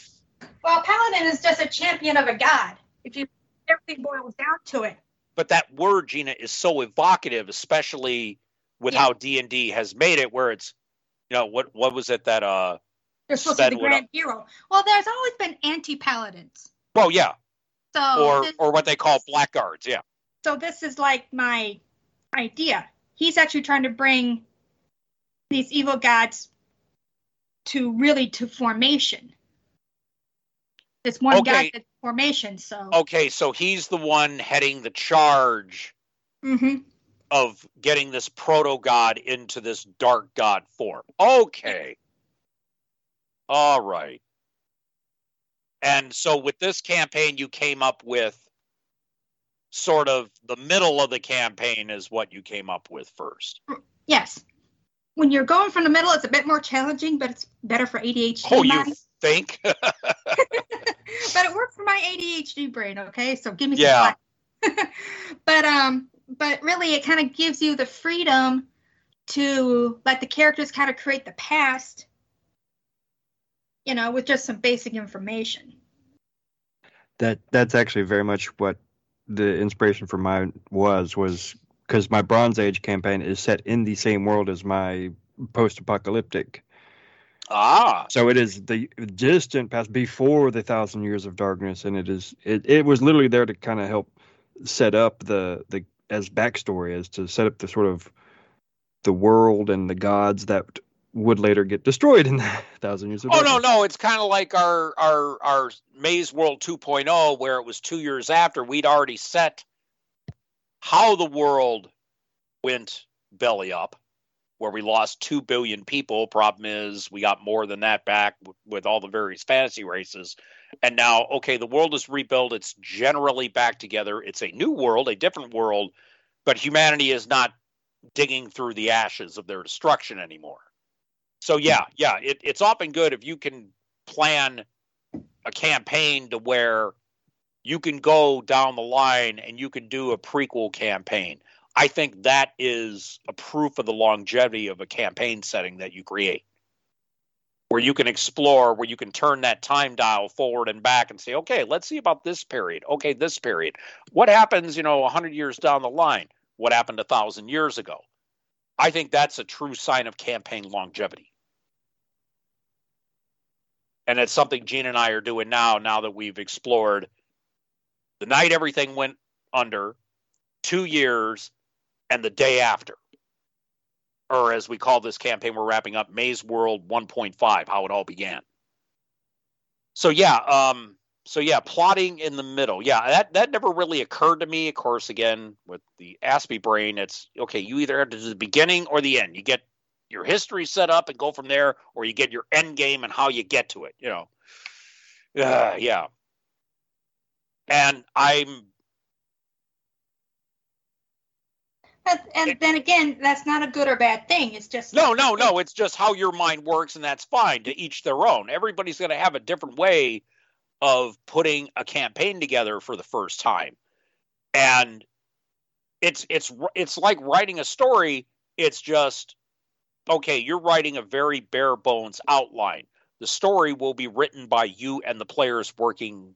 D: Well, paladin is just a champion of a god. If you everything boils down to it.
B: But that word gina is so evocative especially with
D: Yeah.
B: how d&d has made it where it's you know what what was it that uh
D: They're supposed to be
B: would-
D: grand hero. Well, there's always been anti-paladins.
B: well yeah
D: So
B: or
D: this,
B: or what they call blackguards. Yeah.
D: so this is like my idea. He's actually trying to bring these evil gods to really to formation. This one
B: Okay.
D: that's formation. So
B: Okay, so he's the one heading the charge
D: Mhm.
B: of getting this proto god into this dark god form. Okay. All right. And so with this campaign, you came up with sort of the middle of the campaign is what you came up with first.
D: yes. When you're going from the middle, it's a bit more challenging, but it's better for ADHD.
B: Oh, you think?
D: but it worked for my ADHD brain. Okay, so give me some
B: Yeah.
D: slack. but um, but really, it kind of gives you the freedom to let the characters kind of create the past. You know, with just some basic information.
C: That that's actually very much what the inspiration for mine was was because my Bronze Age campaign is set in the same world as my post-apocalyptic.
B: Ah.
C: So it is the distant past before the thousand years of darkness, and it is it, it was literally there to kind of help set up the the as backstory as to set up the sort of the world and the gods that would later get destroyed in the thousand years of
B: Oh no, no, it's kind of like our our our Maze World 2.0, where it was two years after we'd already set how the world went belly up, where we lost two billion people. Problem is, we got more than that back w- with all the various fantasy races, and now okay, the world is rebuilt. It's generally back together. It's a new world, a different world, but humanity is not digging through the ashes of their destruction anymore. So yeah, yeah, it, it's often good if you can plan a campaign to where you can go down the line and you can do a prequel campaign. I think that is a proof of the longevity of a campaign setting that you create. Where you can explore, where you can turn that time dial forward and back and say, okay, let's see about this period. Okay, this period. What happens, you know, 100 years down the line? What happened a thousand years ago? I think that's a true sign of campaign longevity. And it's something Gene and I are doing now, now that we've explored the night everything went under, two years, and the day after. Or as we call this campaign we're wrapping up, Maze World 1.5, how it all began. So yeah, um, so yeah, plotting in the middle. Yeah, that that never really occurred to me. Of course, again, with the Aspie brain, it's okay, you either have to do the beginning or the end. You get your history set up and go from there, or you get your end game and how you get to it, you know. Uh, yeah. And I'm
D: But, and then again, that's not a good or bad thing. It's just
B: No, no, no. It's just how your mind works, and that's fine. To each their own. Everybody's going to have a different way of putting a campaign together for the first time, and it's it's it's like writing a story. It's just okay. You're writing a very bare bones outline. The story will be written by you and the players working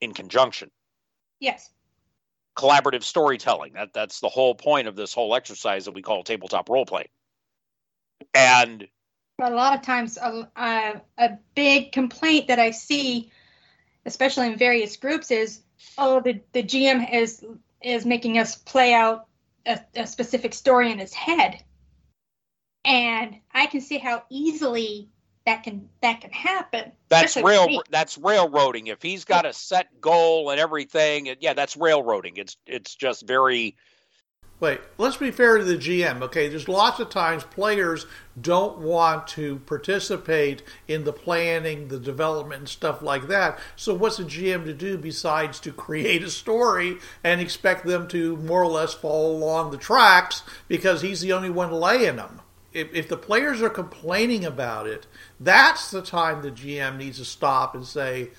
B: in conjunction
D: Yes.
B: Collaborative storytelling. That that's the whole point of this whole exercise that we call tabletop role play. And
D: But a lot of times, a, a, big complaint that I see, especially in various groups, is oh, the, the GM is is making us play out a, a specific story in his head, and I can see how easily that can that can happen.
B: that's
D: especially
B: rail that's railroading. If he's got a set goal and everything, yeah, that's railroading. It's it's just very
A: Wait, let's be fair to the GM. Okay, there's lots of times players don't want to participate in the planning, the development, and stuff like that. So, what's a GM to do besides to create a story and expect them to more or less follow along the tracks because he's the only one laying them? If, if the players are complaining about it, that's the time the GM needs to stop and say,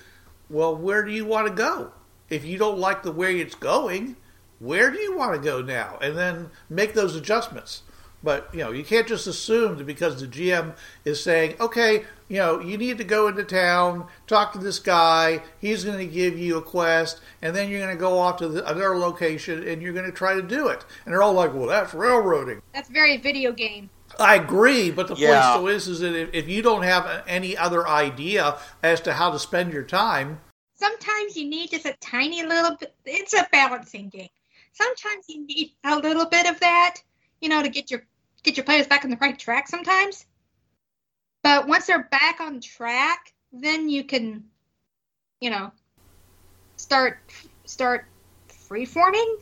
A: well, where do you want to go? If you don't like the way it's going, where do you want to go now? And then make those adjustments. But you know, you can't just assume that because the GM is saying, "Okay, you know, you need to go into town, talk to this guy. He's going to give you a quest, and then you're going to go off to the, another location and you're going to try to do it." And they're all like, "Well, that's railroading."
D: That's very video game.
A: I agree, but the point still is, is that if, if you don't have any other idea as to how to spend your time,
D: Sometimes you need just a tiny little bit. It's a balancing game. Sometimes you need a little bit of that, you know, to get your get your players back on the right track. Sometimes, but once they're back on track, then you can, you know, start start freeforming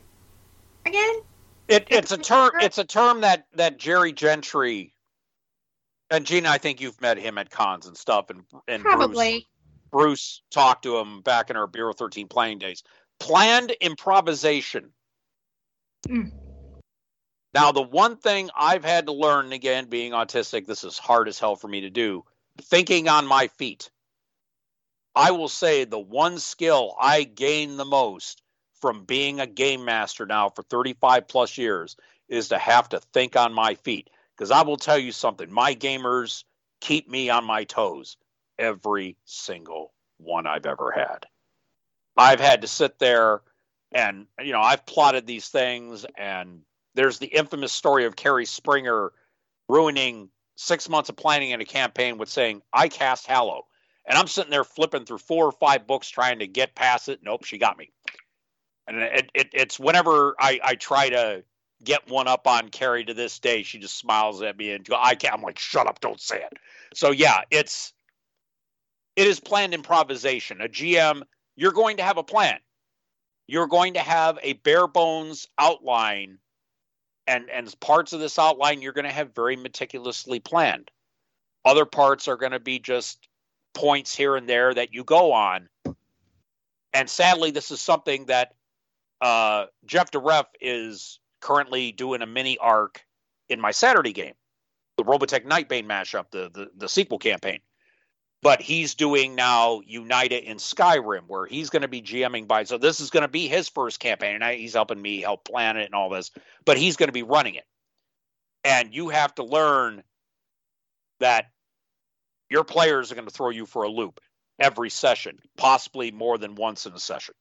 D: again.
B: It, it's a term it's a term that that Jerry Gentry and Gina, I think you've met him at cons and stuff and and
D: Probably.
B: Bruce talked to him back in our Bureau 13 playing days. Planned improvisation.
D: Mm.
B: Now, the one thing I've had to learn, again, being autistic, this is hard as hell for me to do, thinking on my feet. I will say the one skill I gain the most from being a game master now for 35 plus years is to have to think on my feet. Because I will tell you something, my gamers keep me on my toes every single one I've ever had. I've had to sit there and, you know, I've plotted these things, and there's the infamous story of Carrie Springer ruining six months of planning in a campaign with saying, I cast Hallow. And I'm sitting there flipping through four or five books trying to get past it. Nope, she got me. And it, it, it's whenever I, I try to get one up on Carrie to this day. She just smiles at me and I can't. I'm like, shut up, don't say it. So yeah, it's it is planned improvisation. A GM, you're going to have a plan. You're going to have a bare bones outline, and and parts of this outline you're going to have very meticulously planned. Other parts are going to be just points here and there that you go on. And sadly, this is something that uh, Jeff DeReff is currently doing a mini arc in my Saturday game, the Robotech Nightbane mashup, the, the the sequel campaign. But he's doing now Unite in Skyrim, where he's going to be GMing by. So this is going to be his first campaign, and I, he's helping me help plan it and all this. But he's going to be running it, and you have to learn that your players are going to throw you for a loop every session, possibly more than once in a session.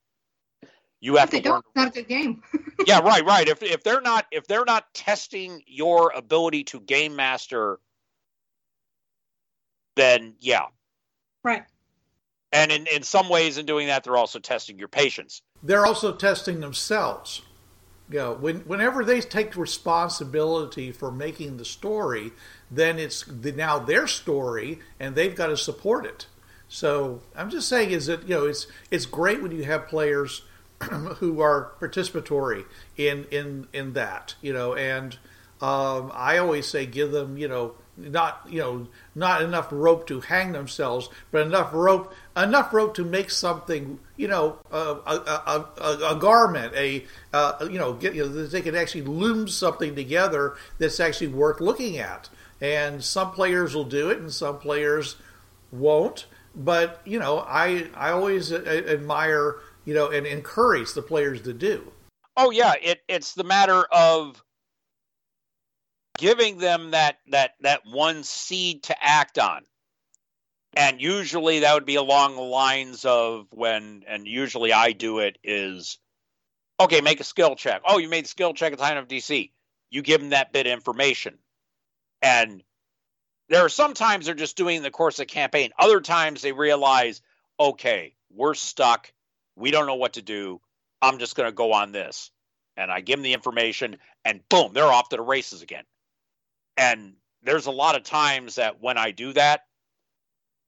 B: You have
D: If they
B: to learn
D: don't, it's not a good game.
B: yeah, right, right. If if they're not if they're not testing your ability to game master, then yeah.
D: right.
B: And in, in some ways in doing that, they're also testing your patience.
A: They're also testing themselves. You know, when, whenever they take responsibility for making the story, then it's the, now their story, and they've got to support it. So I'm just saying, is that you know, it's it's great when you have players who are participatory in in in that, you know, and um, I always say give them, you know, not you know not enough rope to hang themselves, but enough rope enough rope to make something, you know, a a, a, a, garment, a uh, you know, get you know, they can actually loom something together that's actually worth looking at. And some players will do it, and some players won't. But you know, I I always admire you know and encourage the players to do.
B: Oh yeah, it it's the matter of giving them that that that one seed to act on. And usually that would be along the lines of when and usually I do it is okay, make a skill check. Oh, you made the skill check at the time of DC. You give them that bit of information. And there are sometimes they're just doing the course of campaign. Other times they realize, okay, we're stuck. We don't know what to do. I'm just going to go on this. And I give them the information, and boom, they're off to the races again. And there's a lot of times that when I do that,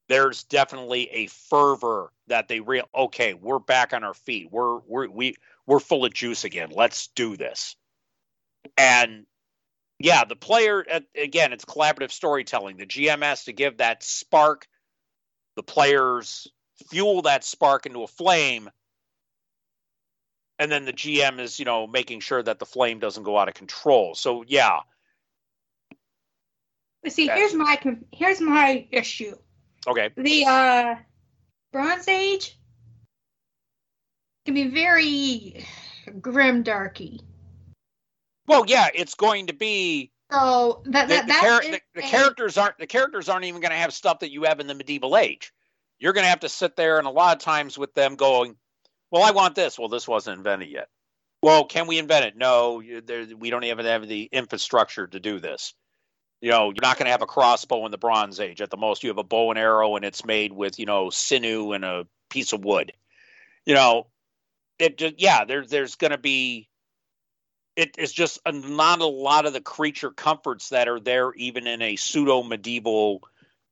B: there's definitely a fervor that they real okay, we're back on our feet. We're we're we we're full of juice again. Let's do this. And yeah, the player again, it's collaborative storytelling. The GM has to give that spark. The players fuel that spark into a flame, and then the GM is, you know, making sure that the flame doesn't go out of control. So yeah,
D: But see, here's my here's my issue.
B: okay,
D: The uh, Bronze Age can be very grim darky.
B: well, yeah, it's going to be
D: So that
B: the,
D: that,
B: the,
D: that
B: char- the, the
D: a-
B: characters aren't the characters aren't even going to have stuff that you have in the medieval age. You're going to have to sit there, and a lot of times with them going, "Well, I want this." Well, this wasn't invented yet. Well, can we invent it? No, there, we don't even have the infrastructure to do this. You know, you're not going to have a crossbow in the Bronze Age. At the most, you have a bow and arrow, and it's made with you know sinew and a piece of wood. You know, it just yeah. There's there's going to be it is just a, not a lot of the creature comforts that are there even in a pseudo medieval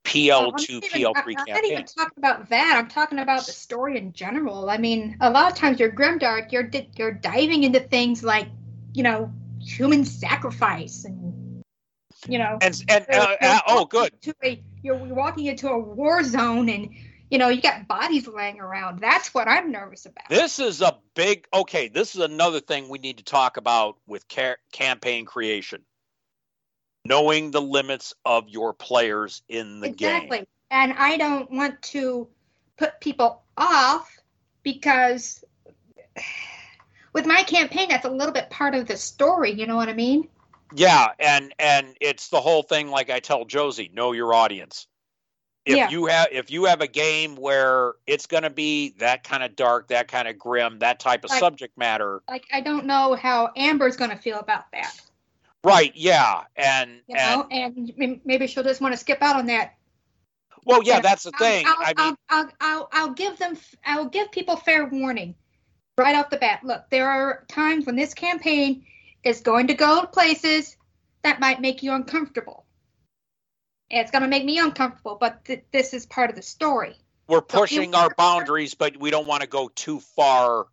B: PL2 PL3
D: I'm not even talking about that. I'm talking about the story in general. I mean, a lot of times you're grimdark. You're di- you're diving into things like, you know, human sacrifice and, you know,
B: And and uh, uh, oh, good.
D: a- you're walking into a war zone and, you know, you got bodies laying around. That's what I'm nervous about.
B: This is a big okay. This is another thing we need to talk about with ca- campaign creation. Knowing the limits of your players in the
D: exactly.
B: game. Exactly.
D: And I don't want to put people off because with my campaign, that's a little bit part of the story. You know what I mean?
B: Yeah, and and it's the whole thing. Like I tell Josie, know your audience. If
D: Yeah.
B: you have if you have a game where it's going to be that kind of dark, that kind of grim, that type of
D: Like-
B: subject matter,
D: Like I don't know how Amber's going to feel about that.
B: Right? Yeah, and
D: You
B: and
D: know, and maybe she'll just want to skip out on that.
B: well, yeah, that's the
D: I'll,
B: thing.
D: I'll,
B: I mean,
D: I'll, I'll, I'll, give them. I'll give people fair warning right off the bat. Look, there are times when this campaign is going to go places that might make you uncomfortable. It's going to make me uncomfortable, but th- this is part of the story.
B: We're pushing our boundaries, but we don't want to go too far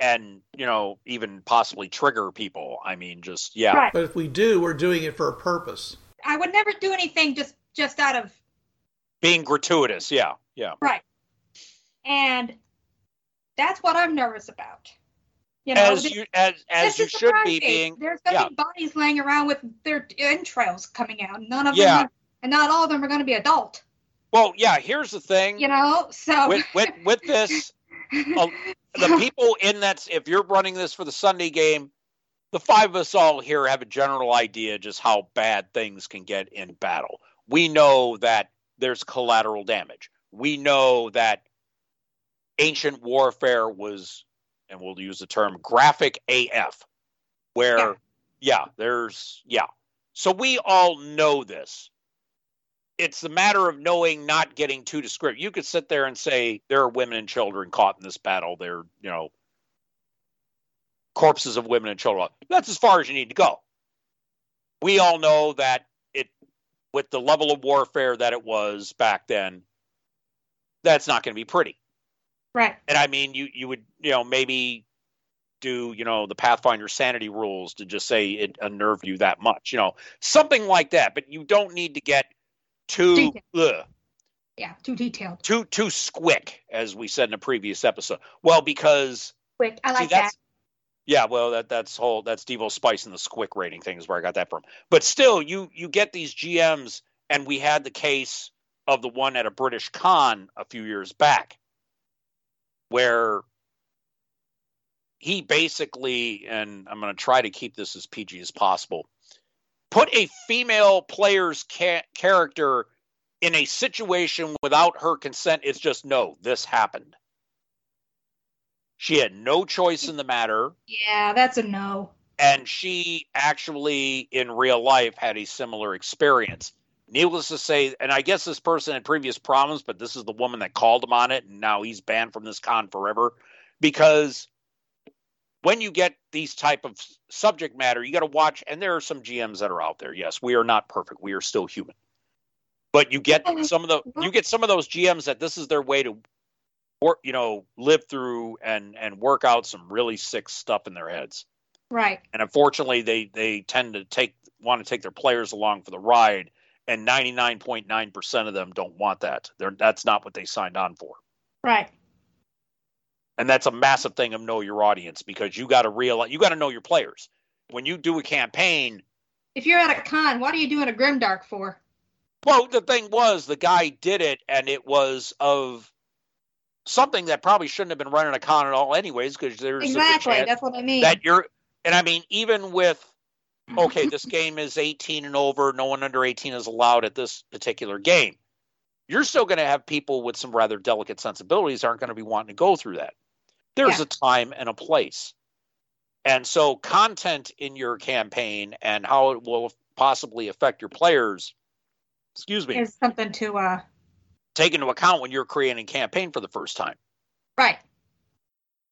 B: and, you know, even possibly trigger people. I mean, just, yeah.
D: Right.
A: But if we do, we're doing it for a purpose.
D: I would never do anything just just out of
B: Being gratuitous. Yeah. Yeah.
D: right. And that's what I'm nervous about. You know,
B: As
D: this-
B: you, as, as you should be being.
D: There's gonna
B: yeah.
D: be bodies laying around with their entrails coming out. None of
B: Yeah.
D: them, are, and not all of them are going to be adult.
B: Well, yeah, here's the thing.
D: You know, so
B: with, with, with this, oh, the people in that if you're running this for the Sunday game, the five of us all here have a general idea just how bad things can get in battle. We know that there's collateral damage. We know that ancient warfare was, and we'll use the term graphic AF, where,
D: Yeah.
B: yeah, there's, yeah. So we all know this. It's the matter of knowing, not getting too descriptive. You could sit there and say there are women and children caught in this battle. They're, you know, corpses of women and children. That's as far as you need to go. We all know that it, with the level of warfare that it was back then, that's not going to be pretty.
D: right,
B: And I mean, you you would you know maybe do you know the Pathfinder sanity rules to just say it unnerved you that much, you know, something like that. But you don't need to get too ugh,
D: yeah, too detailed.
B: too too squick, as we said in a previous episode. Well, because
D: Quick, I
B: See,
D: like that.
B: yeah, well, that that's whole that's Devo Spice and the Squick rating thing is where I got that from. But still, you you get these GMs, and we had the case of the one at a British con a few years back, where he basically, and I'm going to try to keep this as PG as possible, put a female player's ca- character in a situation without her consent. It's just no, this happened. She had no choice in the matter
D: Yeah, that's a no.
B: and she actually in real life had a similar experience needless to say and i guess this person had previous problems but this is the woman that called him on it and now he's banned from this con forever because when you get these type of subject matter you got to watch and there are some gms that are out there. Yes we are not perfect. We are still human. But you get some of the you get some of those gms that this is their way to work you know live through and and work out some really sick stuff in their heads.
D: Right,
B: and unfortunately they they tend to take want to take their players along for the ride and 99.9% of them don't want that. They're, that's not what they signed on for.
D: Right.
B: And that's a massive thing of know your audience because you got to realize you got to know your players when you do a campaign
D: If you're at a con, what are you doing a grimdark for?
B: well the thing was the guy did it and it was of something that probably shouldn't have been running a con at all anyways because there's
D: Exactly,
B: chance
D: that's what I mean.
B: that you're and i mean even with okay, this game is 18 and over. No one under 18 is allowed at this particular game. You're still going to have people with some rather delicate sensibilities aren't going to be wanting to go through that. There's
D: Yeah.
B: a time and a place. And so, content in your campaign and how it will possibly affect your players, excuse me,
D: is something to uh
B: take into account when you're creating a campaign for the first time.
D: right.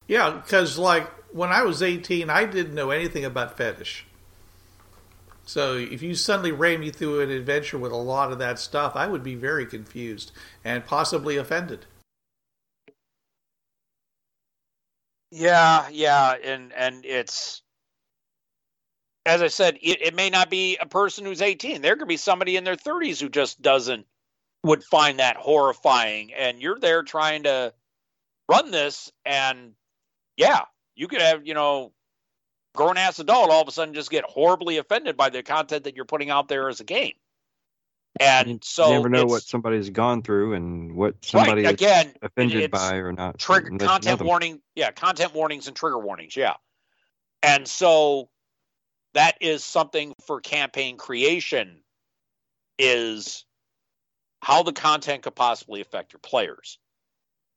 A: Yeah, because like when I was 18, I didn't know anything about fetish. So if you suddenly ran me through an adventure with a lot of that stuff, I would be very confused and possibly offended.
B: Yeah, yeah, and and it's as I said, it, it may not be a person who's 18. There could be somebody in their 30s who just doesn't would find that horrifying, and you're there trying to run this, and yeah, you could have you know grown ass adult all of a sudden just get horribly offended by the content that you're putting out there as a game, and so You
C: never know what somebody's gone through and what somebody
B: right
C: is
B: again
C: offended by or not.
B: trigger
C: unless you know
B: content warning yeah content warnings and trigger warnings yeah and so that is something for campaign creation is how the content could possibly affect your players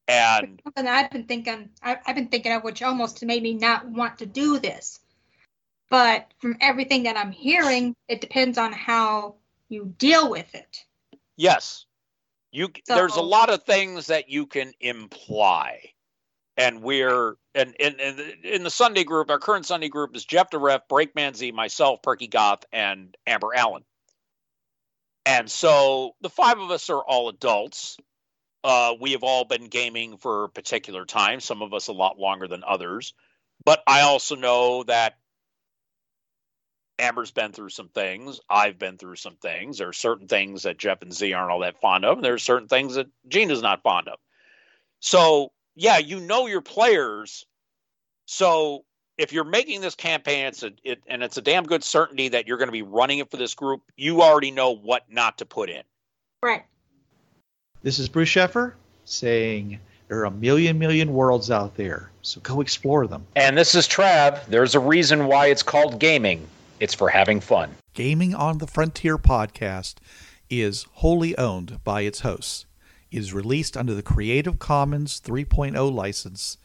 B: and
D: Something I've been thinking I, I've been thinking of which almost made me not want to do this. But from everything that I'm hearing, it depends on how you deal with it.
B: yes you there's a lot of things that you can imply and we're and in in, in the Sunday group, our current Sunday group is Jeff DeRef, Breakman Z, myself, Perky Goth, and Amber Allen. And so the five of us are all adults. Uh, we have all been gaming for a particular time, some of us a lot longer than others. But I also know that Amber's been through some things. I've been through some things. There are certain things that Jeff and Z aren't all that fond of, and there are certain things that Gina's not fond of. So, yeah, you know your players. So, if you're making this campaign, it's a it, and it's a damn good certainty that you're going to be running it for this group. You already know what not to put in.
D: Right.
E: This is Bruce Sheffer saying there are a million million worlds out there, so go explore them.
F: And this is Trav. There's a reason why it's called gaming. It's for having fun.
A: Gaming on the Frontier podcast is wholly owned by its hosts. It is released under the Creative Commons 3.0 license.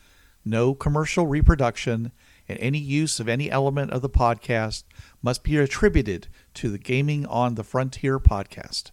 A: No commercial reproduction and any use of any element of the podcast must be attributed to the Gaming on the Frontier podcast.